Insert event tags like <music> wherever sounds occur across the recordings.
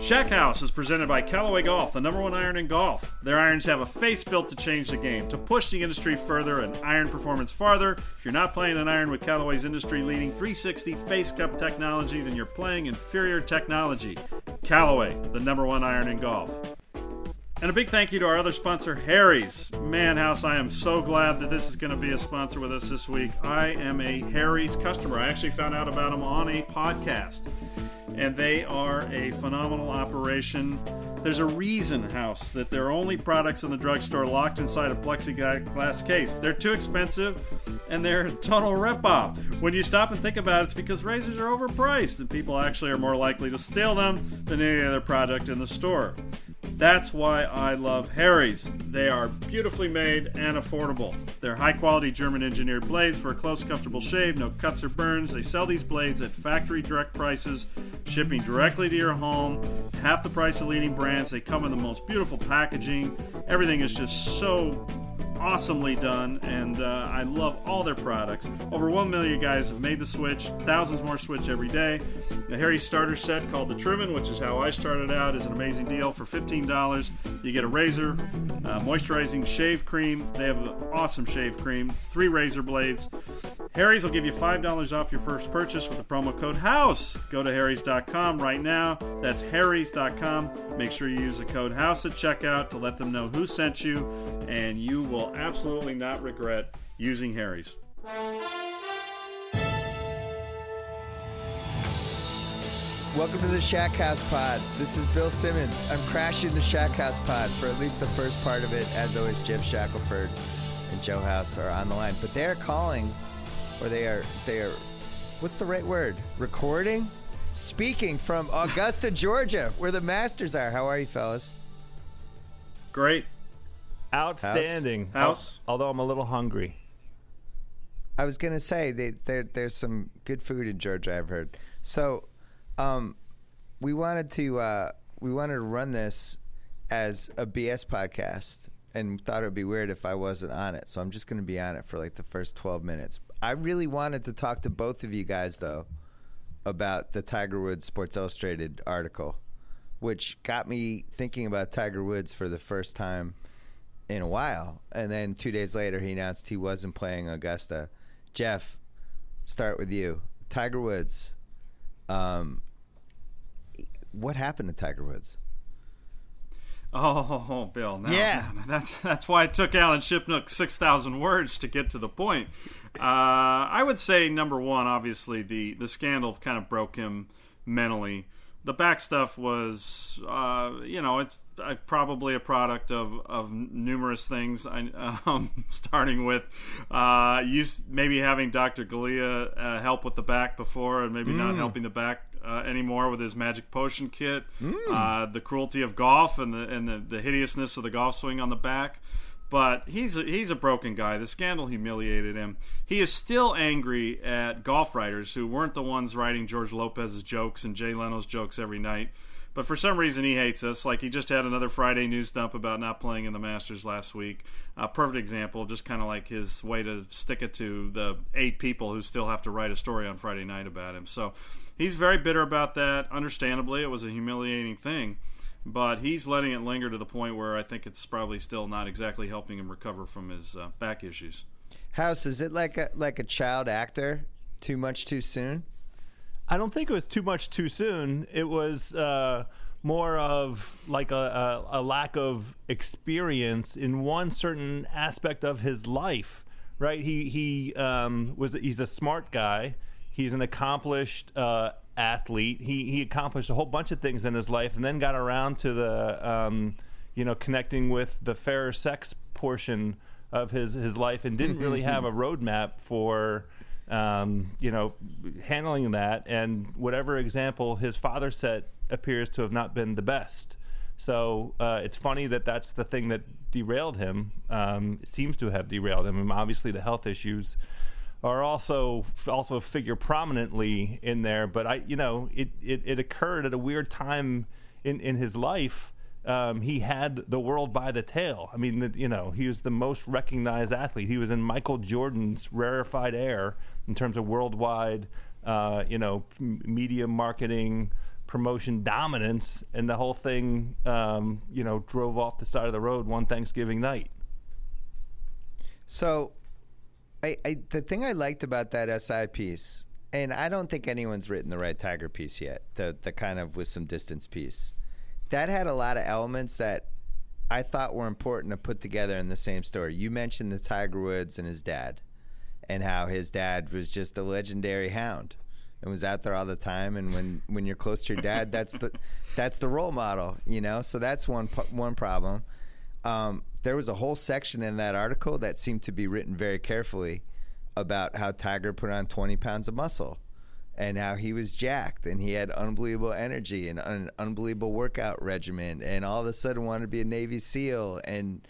Shack House is presented by Callaway Golf, the number one iron in golf. Their irons have a face built to change the game, to push the industry further and iron performance farther. If you're not playing an iron with Callaway's industry leading 360 face cup technology, then you're playing inferior technology. Callaway, the number one iron in golf. And a big thank you to our other sponsor, Harry's. Man, House, I am so glad that this is going to be a sponsor with us this week. I am a Harry's customer. I actually found out about them on a podcast and they are a phenomenal operation. There's a reason, House, that their only products in the drugstore locked inside a plexiglass case. They're too expensive and they're a total ripoff. When you stop and think about it, it's because razors are overpriced and people actually are more likely to steal them than any other product in the store. That's why I love Harry's. They are beautifully made and affordable. They're high quality German engineered blades for a close, comfortable shave, no cuts or burns. They sell these blades at factory direct prices, shipping directly to your home, half the price of leading brands. They come in the most beautiful packaging. Everything is just so awesomely done, and uh, I love all their products. Over 1 million guys have made the switch, thousands more switch every day. The Harry starter set called the Truman, which is how I started out, is an amazing deal for $15. You get a razor, uh, moisturizing shave cream. They have an awesome shave cream, three razor blades. Harry's will give you $5 off your first purchase with the promo code HOUSE. Go to harrys.com right now. That's harrys.com. Make sure you use the code HOUSE at checkout to let them know who sent you, and you will absolutely not regret using Harry's. Welcome to the Shack House Pod. This is Bill Simmons. I'm crashing the Shack House Pod for at least the first part of it. As always, Jeff Shackelford and Joe House are on the line, but they are calling, or they are they are, what's the right word? Recording, speaking from Augusta, <laughs> Georgia, where the Masters are. How are you, fellas? Great. Outstanding. House. Al- Although I'm a little hungry. I was gonna say they, there there's some good food in Georgia. I've heard. So, um, we wanted to uh, we wanted to run this as a BS podcast, and thought it would be weird if I wasn't on it. So I'm just gonna be on it for like the first 12 minutes. I really wanted to talk to both of you guys though about the Tiger Woods Sports Illustrated article, which got me thinking about Tiger Woods for the first time in a while. And then two days later, he announced he wasn't playing Augusta. Jeff, start with you. Tiger Woods. Um, what happened to Tiger Woods? Oh, <laughs> Bill. No, Yeah. that's that's why it took Alan Shipnuck six thousand words to get to the point. Uh, I would say number one, obviously the the scandal kind of broke him mentally. The back stuff was, uh, you know, it's uh, probably a product of, of numerous things. I, <laughs> um, starting with uh, you maybe having Dr. Galea uh, help with the back before, and maybe not helping the back uh, anymore with his magic potion kit. Uh, the cruelty of golf and the and the, the hideousness of the golf swing on the back. But he's a, he's a broken guy. The scandal humiliated him. He is still angry at golf writers who weren't the ones writing George Lopez's jokes and Jay Leno's jokes every night. But for some reason, he hates us. Like he just had another Friday news dump about not playing in the Masters last week. A perfect example, just kind of like his way to stick it to the eight people who still have to write a story on Friday night about him. So he's very bitter about that. Understandably, it was a humiliating thing but he's letting it linger to the point where I think it's probably still not exactly helping him recover from his uh, back issues. House, is it like a like a child actor? Too much too soon? I don't think it was too much too soon. It was uh, more of like a, a, a lack of experience in one certain aspect of his life. Right? He he um, was he's a smart guy. He's an accomplished uh, athlete. He he accomplished a whole bunch of things in his life, and then got around to the um, you know connecting with the fairer sex portion of his his life, and didn't really have a <laughs> roadmap for um, you know, handling that. And whatever example his father set appears to have not been the best. So uh, it's funny that that's the thing that derailed him. Um, seems to have derailed him. Obviously, the health issues are also also figure prominently in there. But I, you know, it it, it occurred at a weird time in in his life. Um, he had the world by the tail. I mean, the, you know, he was the most recognized athlete. He was in Michael Jordan's rarefied air in terms of worldwide, uh, you know, media marketing, promotion dominance, and the whole thing, um, you know, drove off the side of the road one Thanksgiving night. So, I, I the thing I liked about that SI piece, and I don't think anyone's written the right Tiger piece yet. The the kind of with some distance piece, that had a lot of elements that I thought were important to put together in the same story. You mentioned the Tiger Woods and his dad, and how his dad was just a legendary hound and was out there all the time. And when, when you're close to your dad, that's the that's the role model, you know. So that's one one problem. Um, there was a whole section in that article that seemed to be written very carefully about how Tiger put on 20 pounds of muscle and how he was jacked and he had unbelievable energy and an unbelievable workout regimen and all of a sudden wanted to be a Navy SEAL and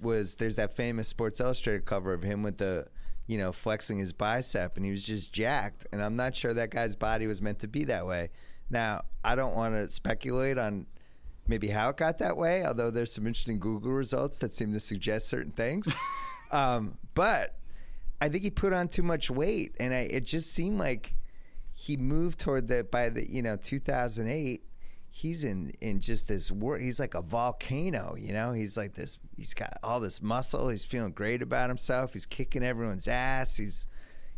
was there's that famous Sports Illustrated cover of him with the you know flexing his bicep and he was just jacked and I'm not sure that guy's body was meant to be that way. Now I don't want to speculate on maybe how it got that way, although there's some interesting Google results that seem to suggest certain things. <laughs> um, but I think he put on too much weight, and I, it just seemed like he moved toward the by the you know 2008 he's in in just this work he's like a volcano you know he's like this he's got all this muscle he's feeling great about himself he's kicking everyone's ass he's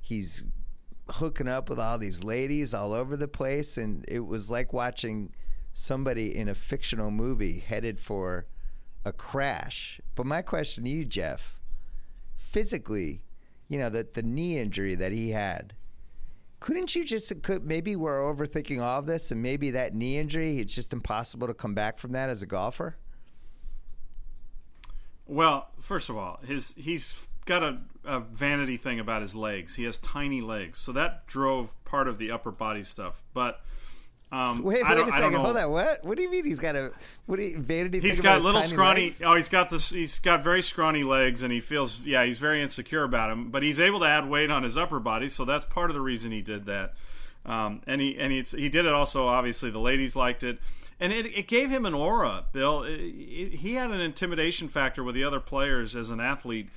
he's hooking up with all these ladies all over the place and it was like watching somebody in a fictional movie headed for a crash. But my question to you Jeff physically you know that the knee injury that he had couldn't you just could, maybe we're overthinking all of this and maybe that knee injury it's just impossible to come back from that as a golfer? Well first of all his he's got a, a vanity thing about his legs. He has tiny legs. So that drove part of the upper body stuff. But um, wait, wait a second. Hold on. What? What do you mean he's got a what? Do you, vanity? He's got little scrawny. Legs? Oh, he's got this. He's got very scrawny legs, and he feels yeah, he's very insecure about him. But he's able to add weight on his upper body, so that's part of the reason he did that. Um, and he and he he did it also. Obviously, the ladies liked it, and it, it gave him an aura. Bill, it, it, he had an intimidation factor with the other players as an athlete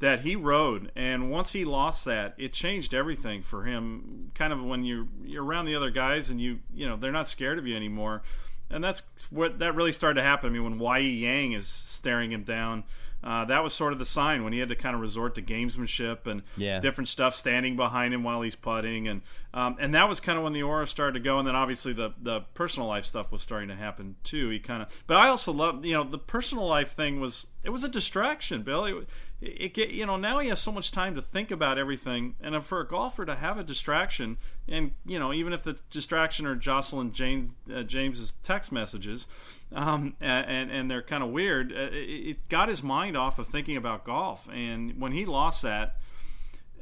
that he rode and once he lost that it changed everything for him kind of when you're you're around the other guys and you you know they're not scared of you anymore and that's what that really started to happen. I mean, when Y.E. Yang is staring him down, uh, that was sort of the sign when he had to kind of resort to gamesmanship and yeah. different stuff, standing behind him while he's putting, and um, and that was kind of when the aura started to go, and then obviously the the personal life stuff was starting to happen too. He kind of, but I also love, you know, the personal life thing was it was a distraction, Bill. It, it, you know now he has so much time to think about everything and for a golfer to have a distraction and you know even if the distraction are Joslyn James uh, James's text messages um, and and they're kind of weird uh, it, it, got his mind off of thinking about golf and when he lost that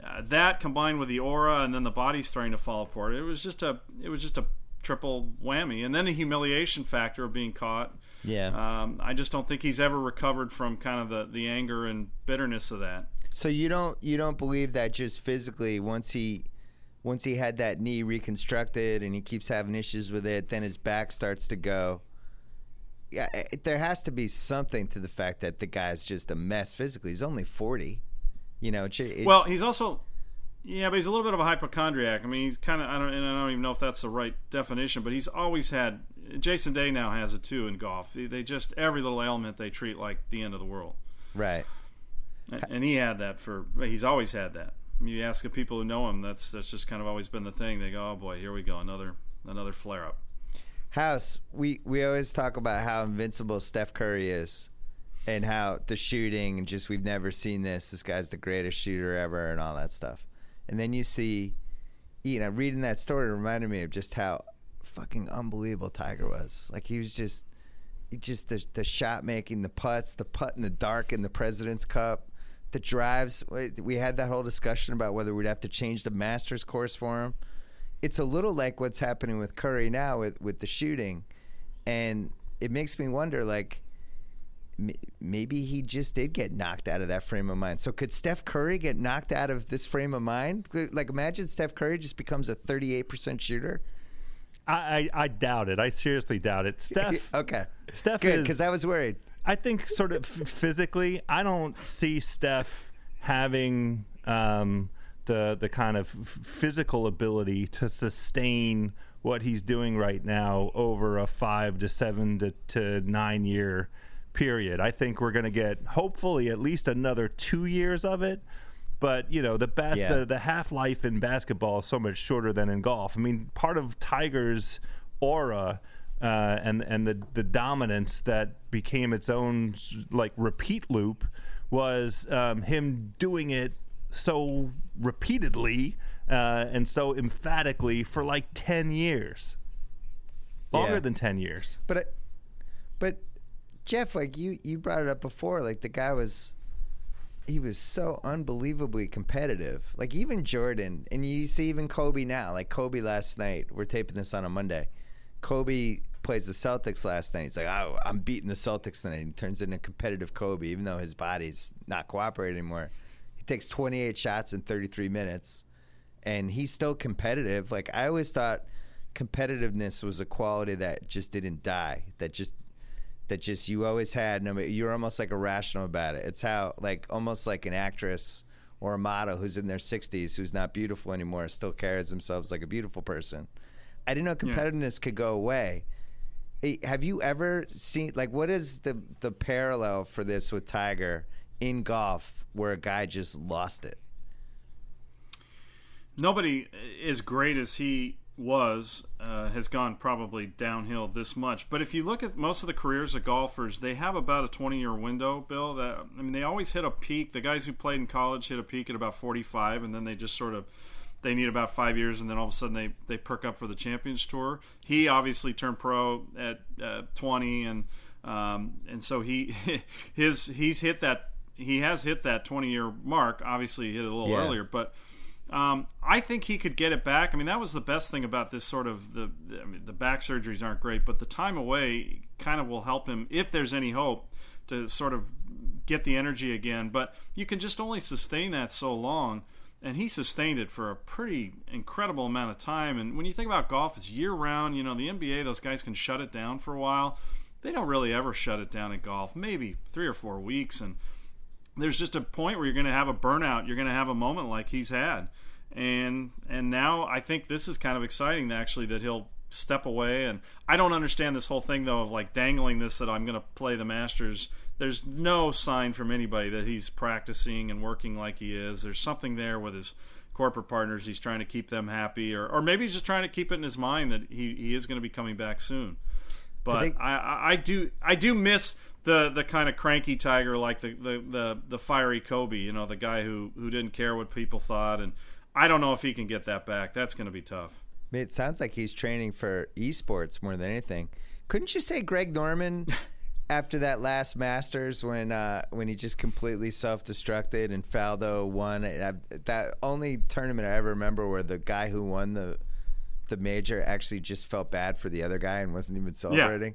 uh, that combined with the aura and then the body starting to fall apart it was just a it was just a triple whammy and then the humiliation factor of being caught yeah. Um, I just don't think he's ever recovered from kind of the, the anger and bitterness of that. So you don't you don't believe that just physically once he once he had that knee reconstructed and he keeps having issues with it, then his back starts to go. Yeah, it, there has to be something to the fact that the guy's just a mess physically. He's only forty. You know. Well, he's also yeah, but he's a little bit of a hypochondriac. I mean, he's kind of I don't and I don't even know if that's the right definition, but he's always had Jason Day now has it too in golf. They just every little ailment they treat like the end of the world. Right. And he had that for he's always had that. You ask the people who know him, that's that's just kind of always been the thing. They go, "Oh boy, here we go, another another flare up." House, we we always talk about how invincible Steph Curry is and how the shooting and just we've never seen this. This guy's the greatest shooter ever and all that stuff. And then you see you know, reading that story reminded me of just how fucking unbelievable Tiger was. Like he was just, just the, the shot making, the putts, the putt in the dark in the President's Cup, the drives. We had that whole discussion about whether we'd have to change the Masters course for him. It's a little like what's happening with Curry now with with the shooting, and it makes me wonder like maybe he just did get knocked out of that frame of mind. So could Steph Curry get knocked out of this frame of mind? Like imagine Steph Curry just becomes a 38% shooter. I, I, I doubt it. I seriously doubt it. Steph. <laughs> okay. Steph Good, because I was worried. I think sort of physically, I don't see Steph having um, the the kind of physical ability to sustain what he's doing right now over a five to seven to, to nine year period. I think we're going to get hopefully at least another two years of it. But you know the bas- Yeah. the, the half life in basketball is so much shorter than in golf. I mean, part of Tiger's aura uh, and and the the dominance that became its own like repeat loop was um, him doing it so repeatedly uh, and so emphatically for like ten years, longer Yeah. than ten years. But, I, but Jeff, like you, you brought it up before. Like the guy was, he was so unbelievably competitive. Like even Jordan, and you see even Kobe now. Like Kobe last night. We're taping this on a Monday. Kobe plays the Celtics last night. He's like, oh, I'm beating the Celtics tonight. He turns into competitive Kobe, even though his body's not cooperating anymore. He takes 28 shots in 33 minutes, and he's still competitive. Like I always thought, competitiveness was a quality that just didn't die. That just that just you always had. No, you're almost like irrational about it. It's how like almost like an actress or a model who's in their 60s who's not beautiful anymore still carries themselves like a beautiful person. I didn't know competitiveness could go away. Have you ever seen like what is the the parallel for this with Tiger in golf where a guy just lost it? nobody is great as he was uh, has gone probably downhill this much. But if you look at most of the careers of golfers, they have about a 20 year window, Bill. That I mean, they always hit a peak. The guys who played in college hit a peak at about 45, and then they just sort of they need about five years, and then all of a sudden they, they perk up for the Champions Tour. He obviously turned pro at uh, 20, and um, and so he <laughs> his he's hit that he has hit that 20 year mark. Obviously, he hit it a little Yeah. earlier, but um, I think he could get it back. I mean, that was the best thing about this sort of the. I mean, the back surgeries aren't great, but the time away kind of will help him if there's any hope to sort of get the energy again. But you can just only sustain that so long, and he sustained it for a pretty incredible amount of time. And when you think about golf, it's year round. You know, the NBA, those guys can shut it down for a while. They don't really ever shut it down in golf. Maybe three or four weeks, and there's just a point where you're going to have a burnout. You're going to have a moment like he's had, and and now I think this is kind of exciting actually that he'll step away. And I don't understand this whole thing though of like dangling this that I'm going to play the Masters. There's no sign from anybody that he's practicing and working like he is. There's something there with his corporate partners. He's trying to keep them happy, or or maybe he's just trying to keep it in his mind that he he is going to be coming back soon. But think- I, I, I do I do miss the the kind of cranky tiger like the, the, the, the fiery Kobe, you know, the guy who, who didn't care what people thought and I don't know if he can get that back. That's going to be tough. I mean, it sounds like he's training for esports more than anything. Couldn't you say Greg Norman <laughs> after that last Masters when uh, when he just completely self destructed and Faldo won? I, that only tournament I ever remember where the guy who won the the major actually just felt bad for the other guy and wasn't even celebrating.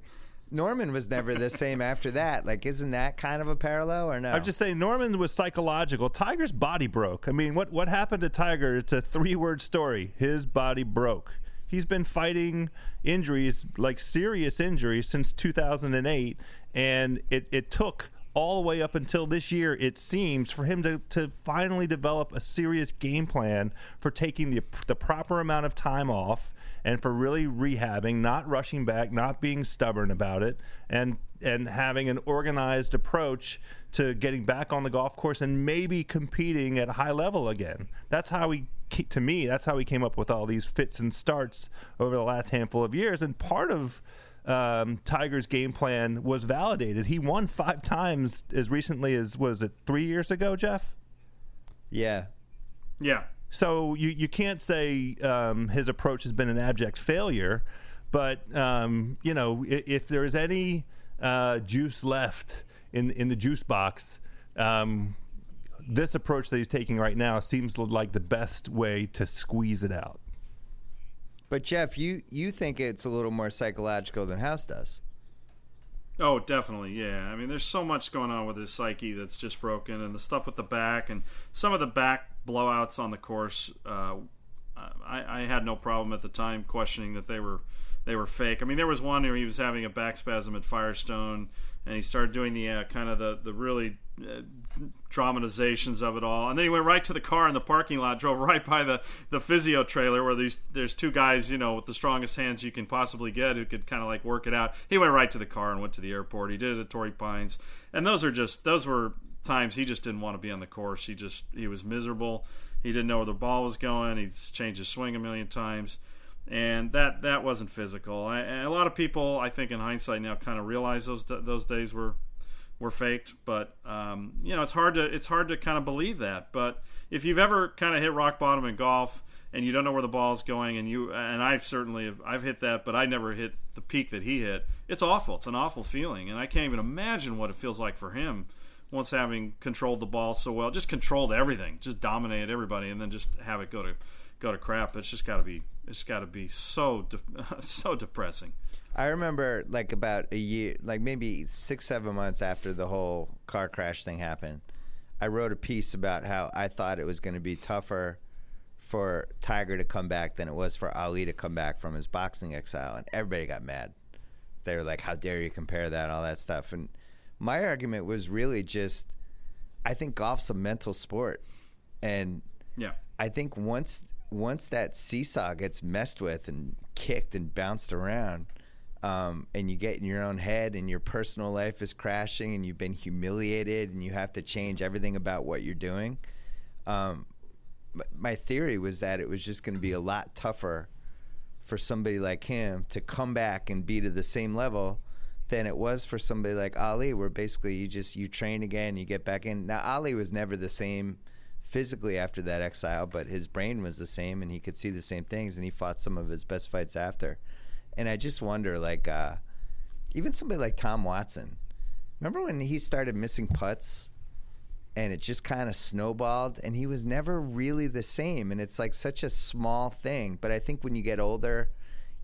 Norman was never the same after that. Like, isn't that kind of a parallel or no? I'm just saying Norman was psychological. Tiger's body broke. I mean, what what happened to Tiger? It's a three word story. His body broke. He's been fighting injuries, like serious injuries, since 2008, and it, it took all the way up until this year, it seems, for him to, to finally develop a serious game plan for taking the, the proper amount of time off and for really rehabbing, not rushing back, not being stubborn about it, and and having an organized approach to getting back on the golf course and maybe competing at a high level again. That's how we to me, that's how we came up with all these fits and starts over the last handful of years. And part of um, Tiger's game plan was validated. He won five times as recently as was it three years ago, Jeff? yeah. Yeah. So you, you can't say um, his approach has been an abject failure, but um, you know if, if there's any uh, juice left in in the juice box, um, this approach that he's taking right now seems like the best way to squeeze it out. But Jeff, you you think it's a little more psychological than House does? Oh, definitely, yeah. I mean, there's so much going on with his psyche that's just broken, and the stuff with the back, and some of the back blowouts on the course. Uh, I, I had no problem at the time questioning that they were they were fake. I mean, there was one where he was having a back spasm at Firestone, and he started doing the uh, kind of the the really uh, dramatizations of it all, and then he went right to the car in the parking lot, drove <laughs> right by the the physio trailer where these there's two guys, you know, with the strongest hands you can possibly get who could kind of like work it out. He went right to the car and went to the airport. He did it at Torrey Pines, and those are just those were times he just didn't want to be on the course. He just he was miserable. He didn't know where the ball was going. He's changed his swing a million times and that that wasn't physical. And a lot of people, I think, in hindsight now, kind of realize those those days were were faked. But um, you know, it's hard to it's hard to kind of believe that. But if you've ever kind of hit rock bottom in golf and you don't know where the ball's going, and you and I've certainly have, I've hit that, but I never hit the peak that he hit. It's awful. It's an awful feeling, and I can't even imagine what it feels like for him once having controlled the ball so well, just controlled everything, just dominated everybody, and then just have it go to go to crap. It's just got to be it's got to be so de- <laughs> so depressing. I remember like about a year, like maybe six seven months after the whole car crash thing happened, I wrote a piece about how I thought it was going to be tougher for Tiger to come back than it was for Ali to come back from his boxing exile, and everybody got mad. They were like, "How dare you compare that?" All that stuff, and my argument was really just, I think golf's a mental sport, and yeah, I think once once that seesaw gets messed with and kicked and bounced around, um, and you get in your own head and your personal life is crashing and you've been humiliated and you have to change everything about what you're doing. Um, my theory was that it was just going to be a lot tougher for somebody like him to come back and be to the same level than it was for somebody like Ali, where basically you just you train again, you get back in. Now Ali was never the same physically after that exile, but his brain was the same and he could see the same things and he fought some of his best fights after. And I just wonder, like, uh, even somebody like Tom Watson, remember when he started missing putts and it just kind of snowballed and he was never really the same. And it's like such a small thing. But I think when you get older,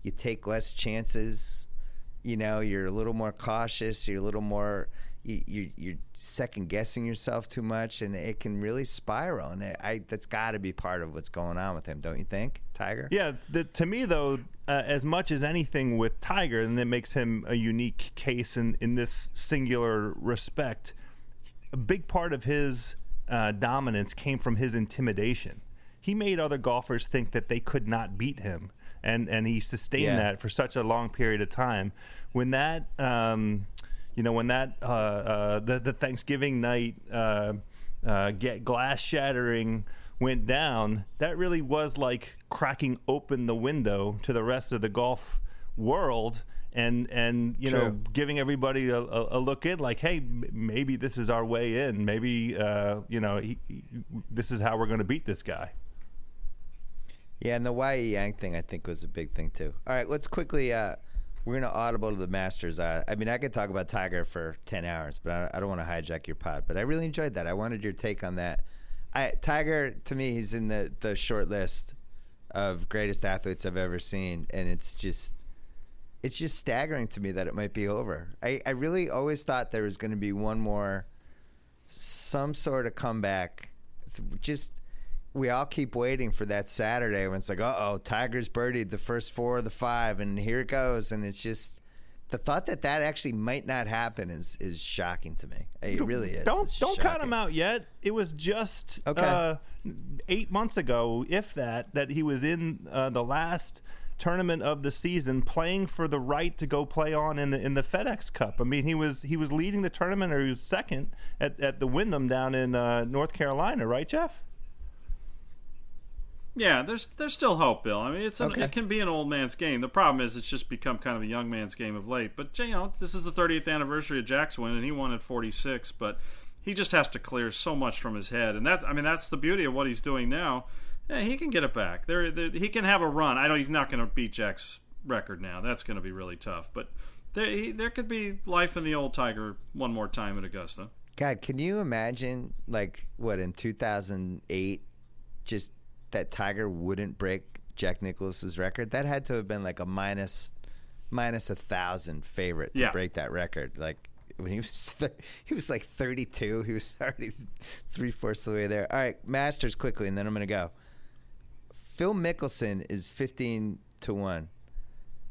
you take less chances. You know, you're a little more cautious, you're a little more you, you are second guessing yourself too much, and it can really spiral. And it, I that's got to be part of what's going on with him, don't you think, Tiger? Yeah. The, to me, though, uh, as much as anything with Tiger, and it makes him a unique case in in this singular respect. A big part of his uh, dominance came from his intimidation. He made other golfers think that they could not beat him, and and he sustained yeah. that for such a long period of time. When that um, you know, when that uh, uh, the the Thanksgiving night uh, uh, get glass shattering went down, that really was like cracking open the window to the rest of the golf world and and you True. know giving everybody a, a, a, look in like hey maybe this is our way in maybe uh, you know he, he, this is how we're going to beat this guy yeah and the Y.E. Yang thing I think was a big thing too all right let's quickly uh, we're gonna audible to the Masters. Uh, I mean, I could talk about Tiger for ten hours, but I, I don't want to hijack your pod. But I really enjoyed that. I wanted your take on that. I, Tiger, to me, he's in the the short list of greatest athletes I've ever seen, and it's just it's just staggering to me that it might be over. I, I really always thought there was going to be one more, some sort of comeback. It's just we all keep waiting for that Saturday when it's like, uh oh, Tigers birdied the first four of the five, and here it goes, and it's just the thought that that actually might not happen is is shocking to me. It really is. Don't don't count him out yet. It was just okay. uh, eight months ago, if that, that he was in uh, the last tournament of the season playing for the right to go play on in the in the FedEx Cup. I mean, he was he was leading the tournament or he was second at, at the Wyndham down in uh, North Carolina, right, Jeff? Yeah, there's there's still hope, Bill. I mean, it's an, okay. it can be an old man's game. The problem is it's just become kind of a young man's game of late. But you know, this is the 30th anniversary of Jack's win, and he won at 46. But he just has to clear so much from his head, and that's I mean that's the beauty of what he's doing now. Yeah, he can get it back. There, there he can have a run. I know he's not going to beat Jack's record now. That's going to be really tough. But there, he, there could be life in the old Tiger one more time at Augusta. God, can you imagine like what in 2008, just that Tiger wouldn't break Jack Nicklaus's record, that had to have been like a minus minus a thousand favorite to yeah. break that record. Like when he was <laughs> th- he was like 32, he was already <laughs> three fourths of the way there. All right, Masters quickly, and then I'm gonna go. Phil Mickelson is 15 to one.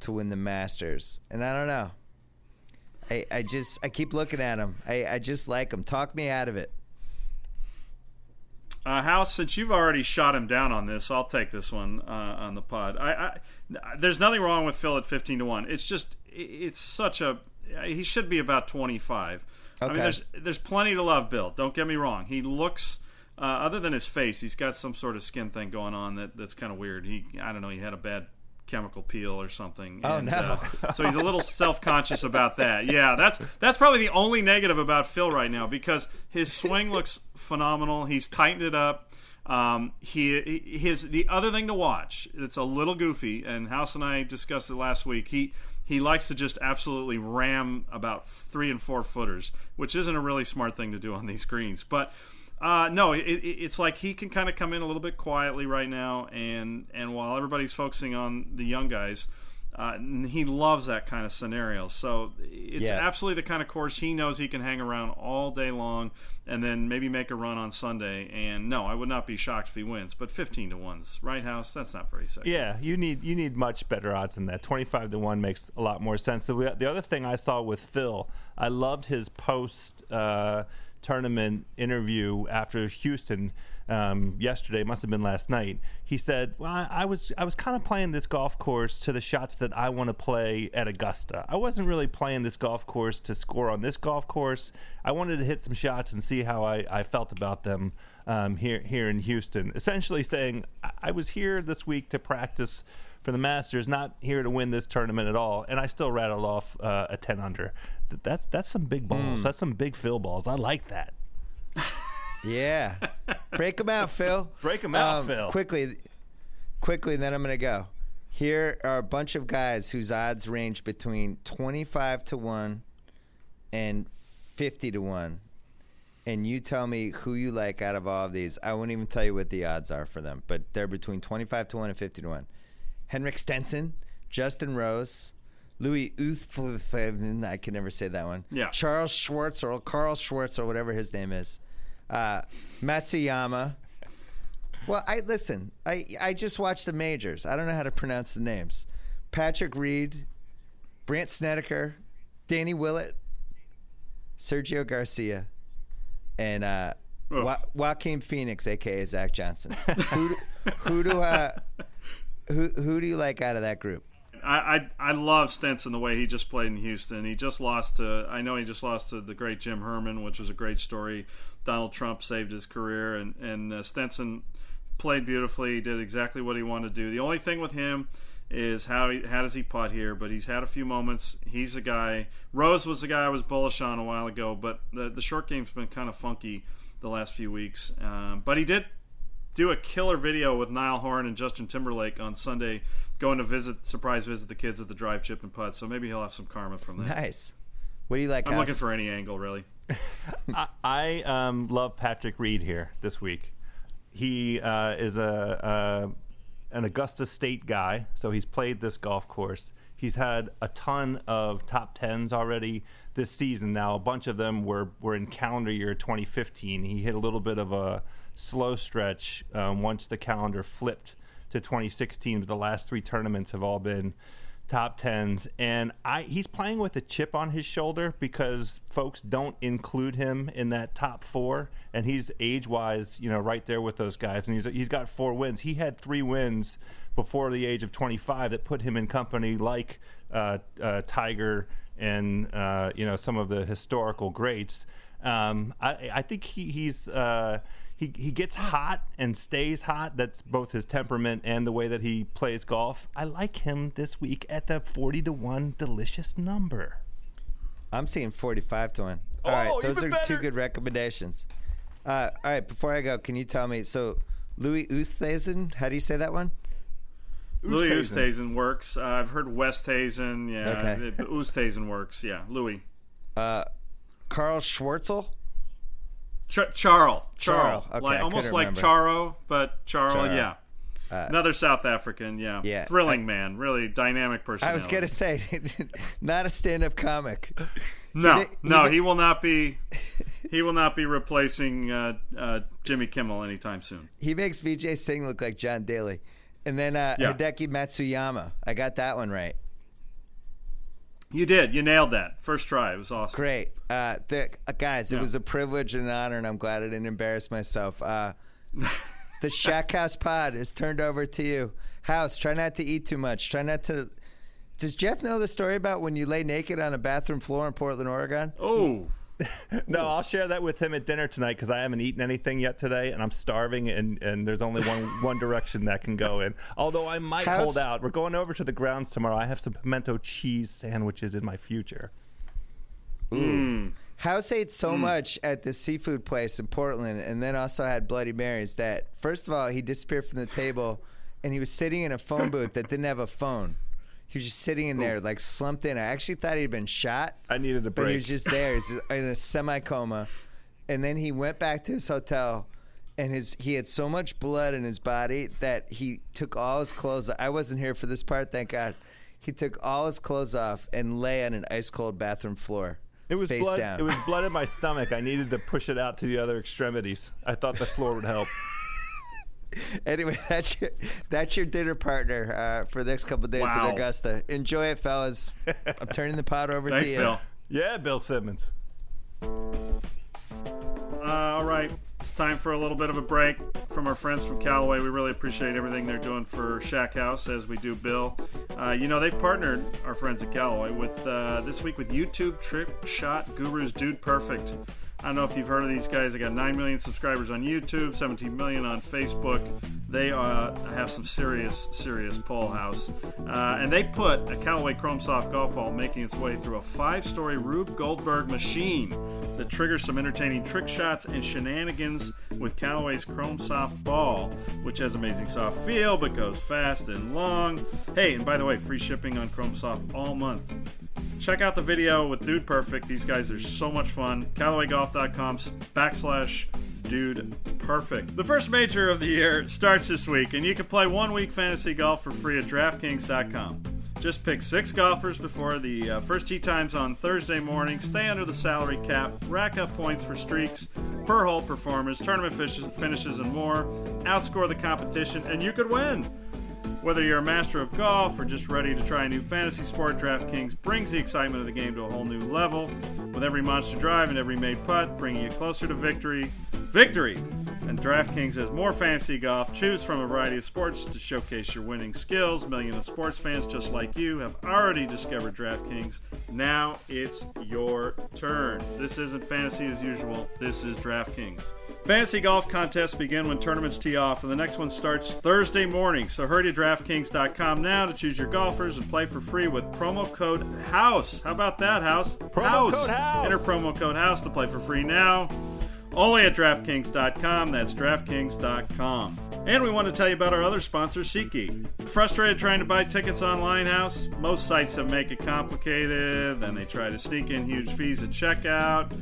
to win the Masters, and I don't know. I, I just I keep looking at him. I, I just like him. Talk me out of it. Uh, House, since you've already shot him down on this, I'll take this one uh, on the pod. I, I, there's nothing wrong with Phil at fifteen to one. It's just it's such a he should be about twenty five. Okay. I mean, there's there's plenty to love. Bill, don't get me wrong. He looks. Uh, other than his face, he's got some sort of skin thing going on that, that's kind of weird. He, I don't know, he had a bad chemical peel or something. Oh and, no! Uh, so he's a little self conscious about that. Yeah, that's that's probably the only negative about Phil right now because his swing <laughs> looks phenomenal. He's tightened it up. Um, he his the other thing to watch. It's a little goofy, and House and I discussed it last week. He he likes to just absolutely ram about three and four footers, which isn't a really smart thing to do on these greens, but uh, no, it, it, it's like he can kind of come in a little bit quietly right now, and and while everybody's focusing on the young guys, uh, he loves that kind of scenario. So it's yeah. absolutely the kind of course he knows he can hang around all day long, and then maybe make a run on Sunday. And no, I would not be shocked if he wins. But fifteen to ones, right, House? That's not very sexy. Yeah, you need you need much better odds than that. Twenty five to one makes a lot more sense. The, the other thing I saw with Phil, I loved his post. Uh, tournament interview after Houston um, yesterday, must have been last night. He said, "Well, I, I was I was kind of playing this golf course to the shots that I want to play at Augusta. I wasn't really playing this golf course to score on this golf course. I wanted to hit some shots and see how I, I felt about them um, here here in Houston. Essentially saying, I, I was here this week to practice." For the Masters, not here to win this tournament at all, and I still rattle off uh, a ten under. That's that's some big balls. Mm. That's some big Phil balls. I like that. <laughs> yeah, break them out, Phil. Break them out, um, Phil. Quickly, quickly. Then I'm gonna go. Here are a bunch of guys whose odds range between twenty-five to one and fifty to one and you tell me who you like out of all of these. I won't even tell you what the odds are for them, but they're between 25 to 1 and 50 to 1. Henrik Stenson, Justin Rose, Louis Oosthuizen, I can never say that one. Yeah. Charles Schwartz or Carl Schwartz or whatever his name is. Uh, Matsuyama. Well, I listen. I I just watched the majors. I don't know how to pronounce the names. Patrick Reed, Brandt Snedeker, Danny Willett, Sergio Garcia, and uh, jo- Joaquin Phoenix, aka Zach Johnson. who, do, who do uh, who who do you like out of that group? I, I, I love Stenson the way he just played in Houston. He just lost to I know he just lost to the great Jim Herman, which was a great story. Donald Trump saved his career, and and uh, Stenson played beautifully. He did exactly what he wanted to do. The only thing with him is how he, how does he putt here? But he's had a few moments. He's a guy. Rose was the guy I was bullish on a while ago, but the the short game's been kind of funky the last few weeks. Um, but he did do a killer video with Niall Horan and Justin Timberlake on Sunday, going to visit, surprise visit the kids at the drive chip and putt. So maybe he'll have some karma from that. Nice. What do you like? I'm looking for any angle, really. <laughs> I, I um, love Patrick Reed here this week. He uh, is a, a an Augusta State guy, so he's played this golf course. He's had a ton of top tens already this season. Now, a bunch of them were were in calendar year 2015. He hit a little bit of a slow stretch um, once the calendar flipped to 2016. But the last three tournaments have all been top tens, and I he's playing with a chip on his shoulder because folks don't include him in that top four, and he's age wise, you know, right there with those guys, and he's he's got four wins. He had three wins before the age of 25 that put him in company like uh, uh, Tiger and uh, you know some of the historical greats. Um, I, I think he, he's uh, he he gets hot and stays hot. That's both his temperament and the way that he plays golf. I like him this week at the forty to one delicious number. I'm seeing forty five to one. All oh, right, those are better. two good recommendations. Uh, all right, before I go, can you tell me so Louis Oosthuizen? How do you say that one? Louis Oosthuizen works. Uh, I've heard Westhuizen. Yeah, okay. Oosthuizen works. Yeah, Louis. Uh, Carl Schwartzel. Ch- Charl, Charl, okay, like almost like Charo, but Charl, yeah. Uh, Another South African, yeah. yeah. Thrilling I, man, really dynamic person. I was gonna say, <laughs> not a stand-up comic. No, he, no, he, he will not be. <laughs> He will not be replacing uh, uh, Jimmy Kimmel anytime soon. He makes Vijay Singh look like John Daly, and then uh, yeah. Hideki Matsuyama. I got that one right. You did. You nailed that. First try. It was awesome. Great. Uh, the, uh, guys, it Yeah. was a privilege and an honor, and I'm glad I didn't embarrass myself. Uh, <laughs> the Shack House Pod is turned over to you. House, try not to eat too much. Try not to. Does Jeff know the story about when you lay naked on a bathroom floor in Portland, Oregon? Oh, <laughs> No, I'll share that with him at dinner tonight because I haven't eaten anything yet today, and I'm starving, and, and there's only one <laughs> one direction that can go in. Although I might How's- hold out. We're going over to the grounds tomorrow. I have some pimento cheese sandwiches in my future. House ate so Hmm. much at the seafood place in Portland and then also had Bloody Marys that, first of all, he disappeared from the table and he was sitting in a phone booth that didn't have a phone. He was just sitting in there, like slumped in. I actually thought he'd been shot. I needed a But he was just there. He's in a semi coma. And then he went back to his hotel and his he had so much blood in his body that he took all his clothes I wasn't here for this part, thank God. He took all his clothes off and lay on an ice cold bathroom floor. It was face blood. down. It was <laughs> blood in my stomach. I needed to push it out to the other extremities. I thought the floor would help. <laughs> <laughs> Anyway, <laughs> that's your that's your dinner partner uh, for the next couple of days Wow. in Augusta. Enjoy it, fellas. <laughs> I'm turning the pot over thanks, to you. Bill. Yeah, Bill Simmons. Uh, all right, it's time for a little bit of a break from our friends from Callaway. We really appreciate everything they're doing for Shack House, as we do Bill. Uh, you know, they've partnered our friends at Callaway with uh, this week with YouTube Trick Shot Gurus Dude Perfect. I don't know if you've heard of these guys. They got 9 million subscribers on YouTube, 17 million on Facebook. They uh, have some serious, serious pull house. Uh, and they put a Callaway Chrome Soft golf ball making its way through a five story Rube Goldberg machine that triggers some entertaining trick shots and shenanigans with Callaway's Chrome Soft ball, which has amazing soft feel but goes fast and long. Hey, and by the way, free shipping on Chrome Soft all month. Check out the video with Dude Perfect. These guys are so much fun. CallawayGolf.com backslash Dude Perfect. The first major of the year starts this week, and you can play one week fantasy golf for free at DraftKings.com. Just pick six golfers before the uh, first tee times on Thursday morning. Stay under the salary cap. Rack up points for streaks, per hole performance, tournament finishes, finishes, and more. Outscore the competition, and you could win. Whether you're a master of golf or just ready to try a new fantasy sport, DraftKings brings the excitement of the game to a whole new level. With every monster drive and every made putt bringing you closer to victory. Victory! And DraftKings has more fantasy golf. Choose from a variety of sports to showcase your winning skills. Millions of sports fans just like you have already discovered DraftKings. Now it's your turn. This isn't fantasy as usual. This is DraftKings. Fantasy golf contests begin when tournaments tee off, and the next one starts Thursday morning. So hurry to DraftKings.com now to choose your golfers and play for free with promo code HOUSE. How about that, House? Promo code House. Enter promo code HOUSE to play for free now. Only at DraftKings.com. That's DraftKings.com. And we want to tell you about our other sponsor, SeatGeek. Frustrated trying to buy tickets online, House? Most sites have make it complicated, then they try to sneak in huge fees at checkout.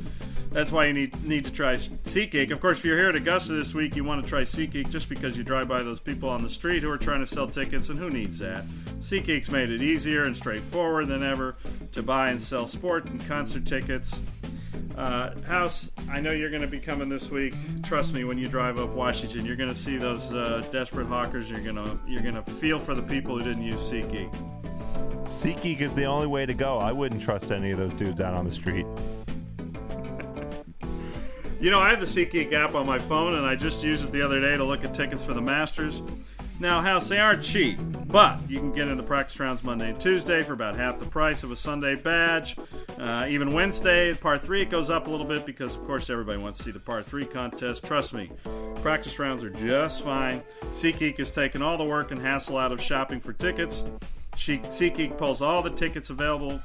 That's why you need need to try SeatGeek. Of course, if you're here at Augusta this week, you want to try SeatGeek just because you drive by those people on the street who are trying to sell tickets, and who needs that? SeatGeek's made it easier and straightforward than ever to buy and sell sport and concert tickets. Uh, House, I know you're going to be coming this week. Trust me, when you drive up Washington, you're going to see those uh, desperate hawkers. You're going to you're going to feel for the people who didn't use SeatGeek. SeatGeek is the only way to go. I wouldn't trust any of those dudes out on the street. You know, I have the SeatGeek app on my phone, and I just used it the other day to look at tickets for the Masters. Now, House, they aren't cheap, but you can get in the practice rounds Monday and Tuesday for about half the price of a Sunday badge. Uh, even Wednesday, par three, it goes up a little bit because, of course, everybody wants to see the par three contest. Trust me, practice rounds are just fine. SeatGeek has taken all the work and hassle out of shopping for tickets. SeatGeek pulls all the tickets available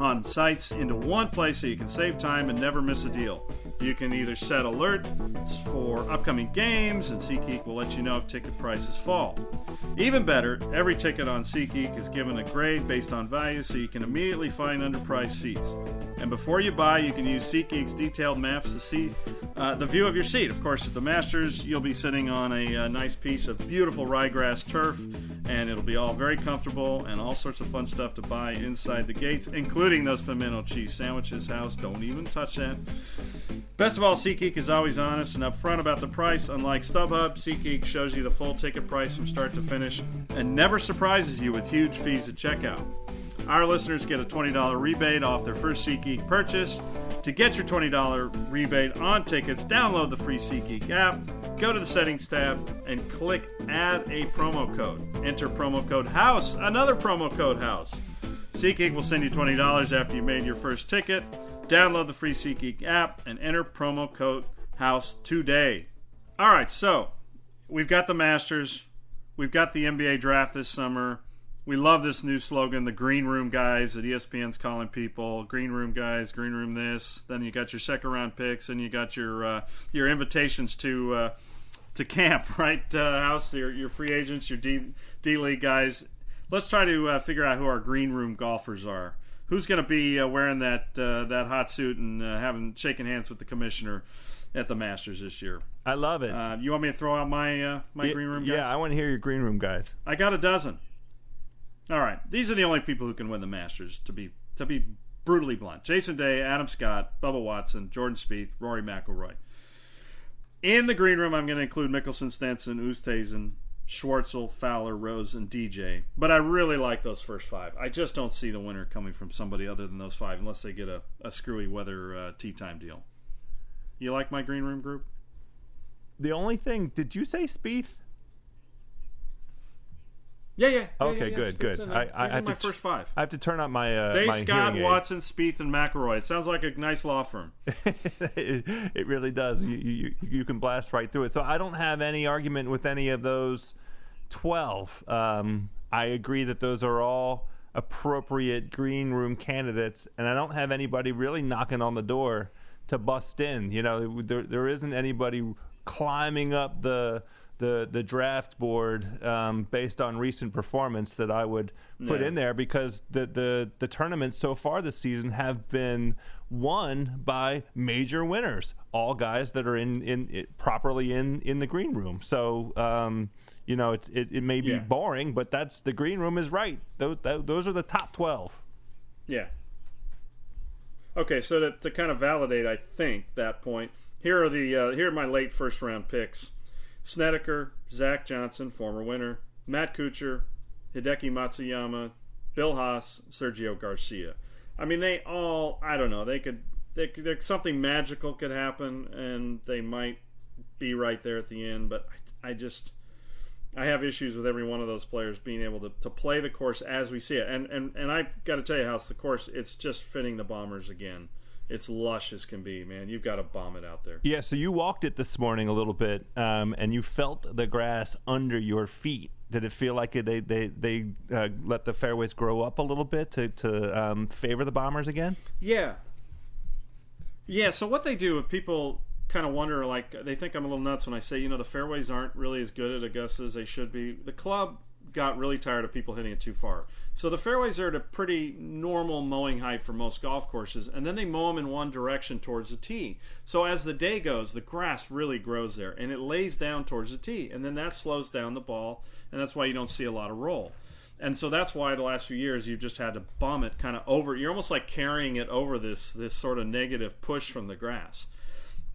on sites into one place so you can save time and never miss a deal. You can either set alerts for upcoming games, and SeatGeek will let you know if ticket prices fall. Even better, every ticket on SeatGeek is given a grade based on value so you can immediately find underpriced seats. And before you buy, you can use SeatGeek's detailed maps to see uh, the view of your seat. Of course, at the Masters, you'll be sitting on a, uh nice piece of beautiful ryegrass turf, and it'll be all very comfortable and all sorts of fun stuff to buy inside the gates, including those pimento cheese sandwiches. House, don't even touch that. Best of all, SeatGeek is always honest and upfront about the price. Unlike StubHub, SeatGeek shows you the full ticket price from start to finish and never surprises you with huge fees at checkout. Our listeners get a $20 rebate off their first SeatGeek purchase. To get your $20 rebate on tickets, download the free SeatGeek app, go to the settings tab, and click add a promo code. Enter promo code HOUSE, another promo code HOUSE. SeatGeek will send you $20 after you made your first ticket. Download the free SeatGeek app and enter promo code HOUSE today. All right, so we've got the Masters, we've got the NBA draft this summer. We love this new slogan, the green room guys that ESPN's calling people. Green room guys, green room this. Then you got your second round picks, and you got your uh, your invitations to uh, to camp, <laughs> right? Uh, house your your free agents, your D D league guys. Let's try to uh, figure out who our green room golfers are. Who's going to be uh, wearing that uh, that hot suit and having shaking hands with the commissioner at the Masters this year? I love it. you want me to throw out my my yeah, green room guys? Yeah, I want to hear your green room guys. I got a dozen. All right, these are the only people who can win the Masters. To be to be brutally blunt, Jason Day, Adam Scott, Bubba Watson, Jordan Spieth, Rory McIlroy. In the green room, I'm going to include Mickelson, Stenson, Oosthuizen, Schwartzel, Fowler, Rose, and DJ. But I really like those first five. I just don't see the winner coming from somebody other than those five, unless they get a, a screwy weather uh, tee time deal. You like my green room group? The only thing, did you say Spieth? Yeah, yeah. yeah okay, yeah, good, good. I, I have my to, first five. I have to turn up my uh, Day, my Scott, Watson, Spieth, and McIlroy. It sounds like a nice law firm. it, <laughs> it, really does. You, you you can blast right through it. So I don't have any argument with any of those twelve. Um, I agree that those are all appropriate green room candidates, and I don't have anybody really knocking on the door to bust in. You know, there there isn't anybody climbing up the the the draft board um, based on recent performance that I would put yeah. in there because the, the the tournaments so far this season have been won by major winners, all guys that are in in it, properly in in the green room. So. Um, you know, it, it, may be yeah. boring, but that's the green room is right. Those, those are the top 12. Yeah. Okay, so to, to kind of validate, I think, that point, here are the uh, here are my late first round picks. Snedeker, Zach Johnson, former winner, Matt Kuchar, Hideki Matsuyama, Bill Haas, Sergio Garcia. I mean, they all, I don't know, they could, they, they, something magical could happen and they might be right there at the end, but I, I just, I have issues with every one of those players being able to, to play the course as we see it. And, and, and I got to tell you, House, the course, it's just fitting the Bombers again it's lush as can be, man. You've got to bomb it out there. Yeah, so you walked it this morning a little bit, um, and you felt the grass under your feet. Did it feel like they they they uh, let the fairways grow up a little bit to to um, favor the Bombers again? Yeah, yeah. So what they do, if people kind of wonder, like they think I'm a little nuts when I say, you know, the fairways aren't really as good at Augusta as they should be. The club got really tired of people hitting it too far. So the fairways are at a pretty normal mowing height for most golf courses, and then they mow them in one direction towards the tee. So as the day goes, the grass really grows there, and it lays down towards the tee, and then that slows down the ball, and that's why you don't see a lot of roll. And so that's why the last few years you've just had to bomb it kind of over. You're almost like carrying it over this this sort of negative push from the grass,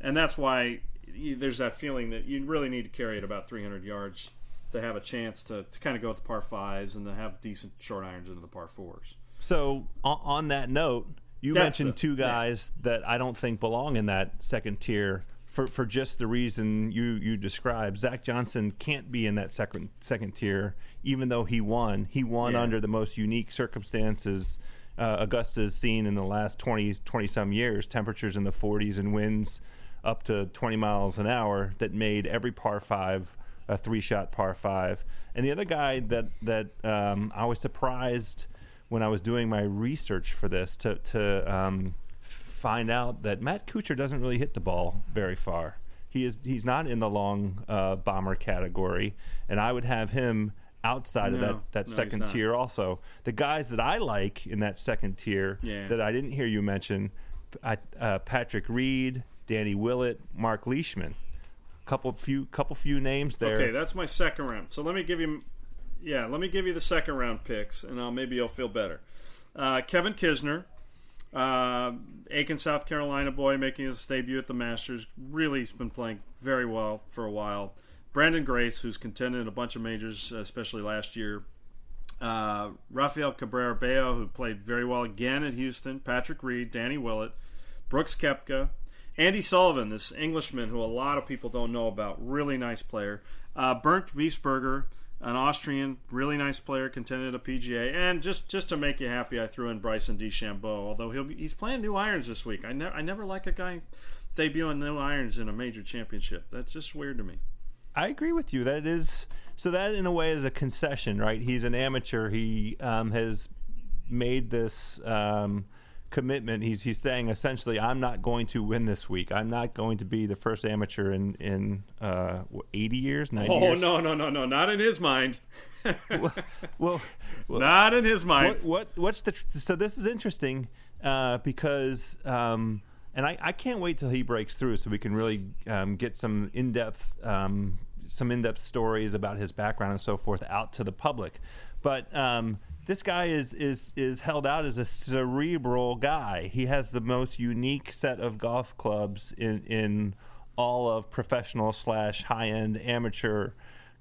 and that's why there's that feeling that you really need to carry it about 300 yards to have a chance to, to kind of go with the par fives and to have decent short irons into the par fours. So on that note, you That's mentioned the, two guys yeah. that I don't think belong in that second tier for, for just the reason you, you described. Zach Johnson can't be in that second second tier, even though he won. He won yeah. under the most unique circumstances uh, Augusta's seen in the last 20, 20 some years. Temperatures in the 40s and winds up to 20 miles an hour that made every par five a three shot par five. And the other guy that that um, I was surprised when I was doing my research for this to to um, find out that Matt Kuchar doesn't really hit the ball very far. He is he's not in the long uh, bomber category, and I would have him outside no, of that, that no, second tier also. The guys that I like in that second tier yeah. that I didn't hear you mention, uh, Patrick Reed, Danny Willett, Mark Leishman couple few couple few names there. Okay, that's my second round. So let me give you, yeah, let me give you the second round picks, and I'll, maybe you'll feel better. Uh, Kevin Kisner, uh, Aiken, South Carolina boy, making his debut at the Masters. Really, has been playing very well for a while. Branden Grace, who's contended in a bunch of majors, especially last year. Uh, Rafael Cabrera Bello, who played very well again at Houston, Patrick Reed, Danny Willett, Brooks Koepka, Andy Sullivan, this Englishman who a lot of people don't know about, really nice player. Uh, Bernd Wiesberger, an Austrian, really nice player, contended a PGA. And just, just to make you happy, I threw in Bryson DeChambeau, although he'll be, he's playing new irons this week. I, ne- I never like a guy debuting new irons in a major championship. That's just weird to me. I agree with you. That is so. That in a way is a concession, right? He's an amateur. He um, has made this um, commitment. He's he's saying essentially, I'm not going to win this week. I'm not going to be the first amateur in in uh, 80 years, 90 Oh years. no, no, no, no! Not in his mind. well, <laughs> well, not in his mind. What, what what's the tr- so this is interesting uh, because um, and I, I can't wait till he breaks through so we can really um, get some in depth um, some in depth stories about his background and so forth out to the public, but. Um, this guy is, is is held out as a cerebral guy. He has the most unique set of golf clubs in in all of professional slash high end amateur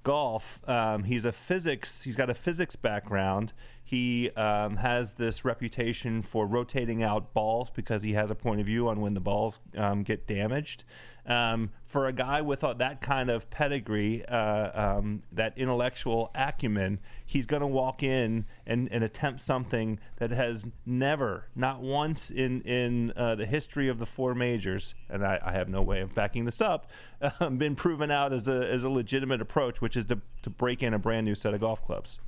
golf. Um, he's a physics. He's got a physics background. He um, has this reputation for rotating out balls because he has a point of view on when the balls um, get damaged. Um, for a guy with uh, that kind of pedigree, uh, um, that intellectual acumen, he's going to walk in and, and, attempt something that has never, not once in in uh, the history of the four majors, and I, I, have no way of backing this up, <laughs> been proven out as a as a legitimate approach, which is to to break in a brand new set of golf clubs.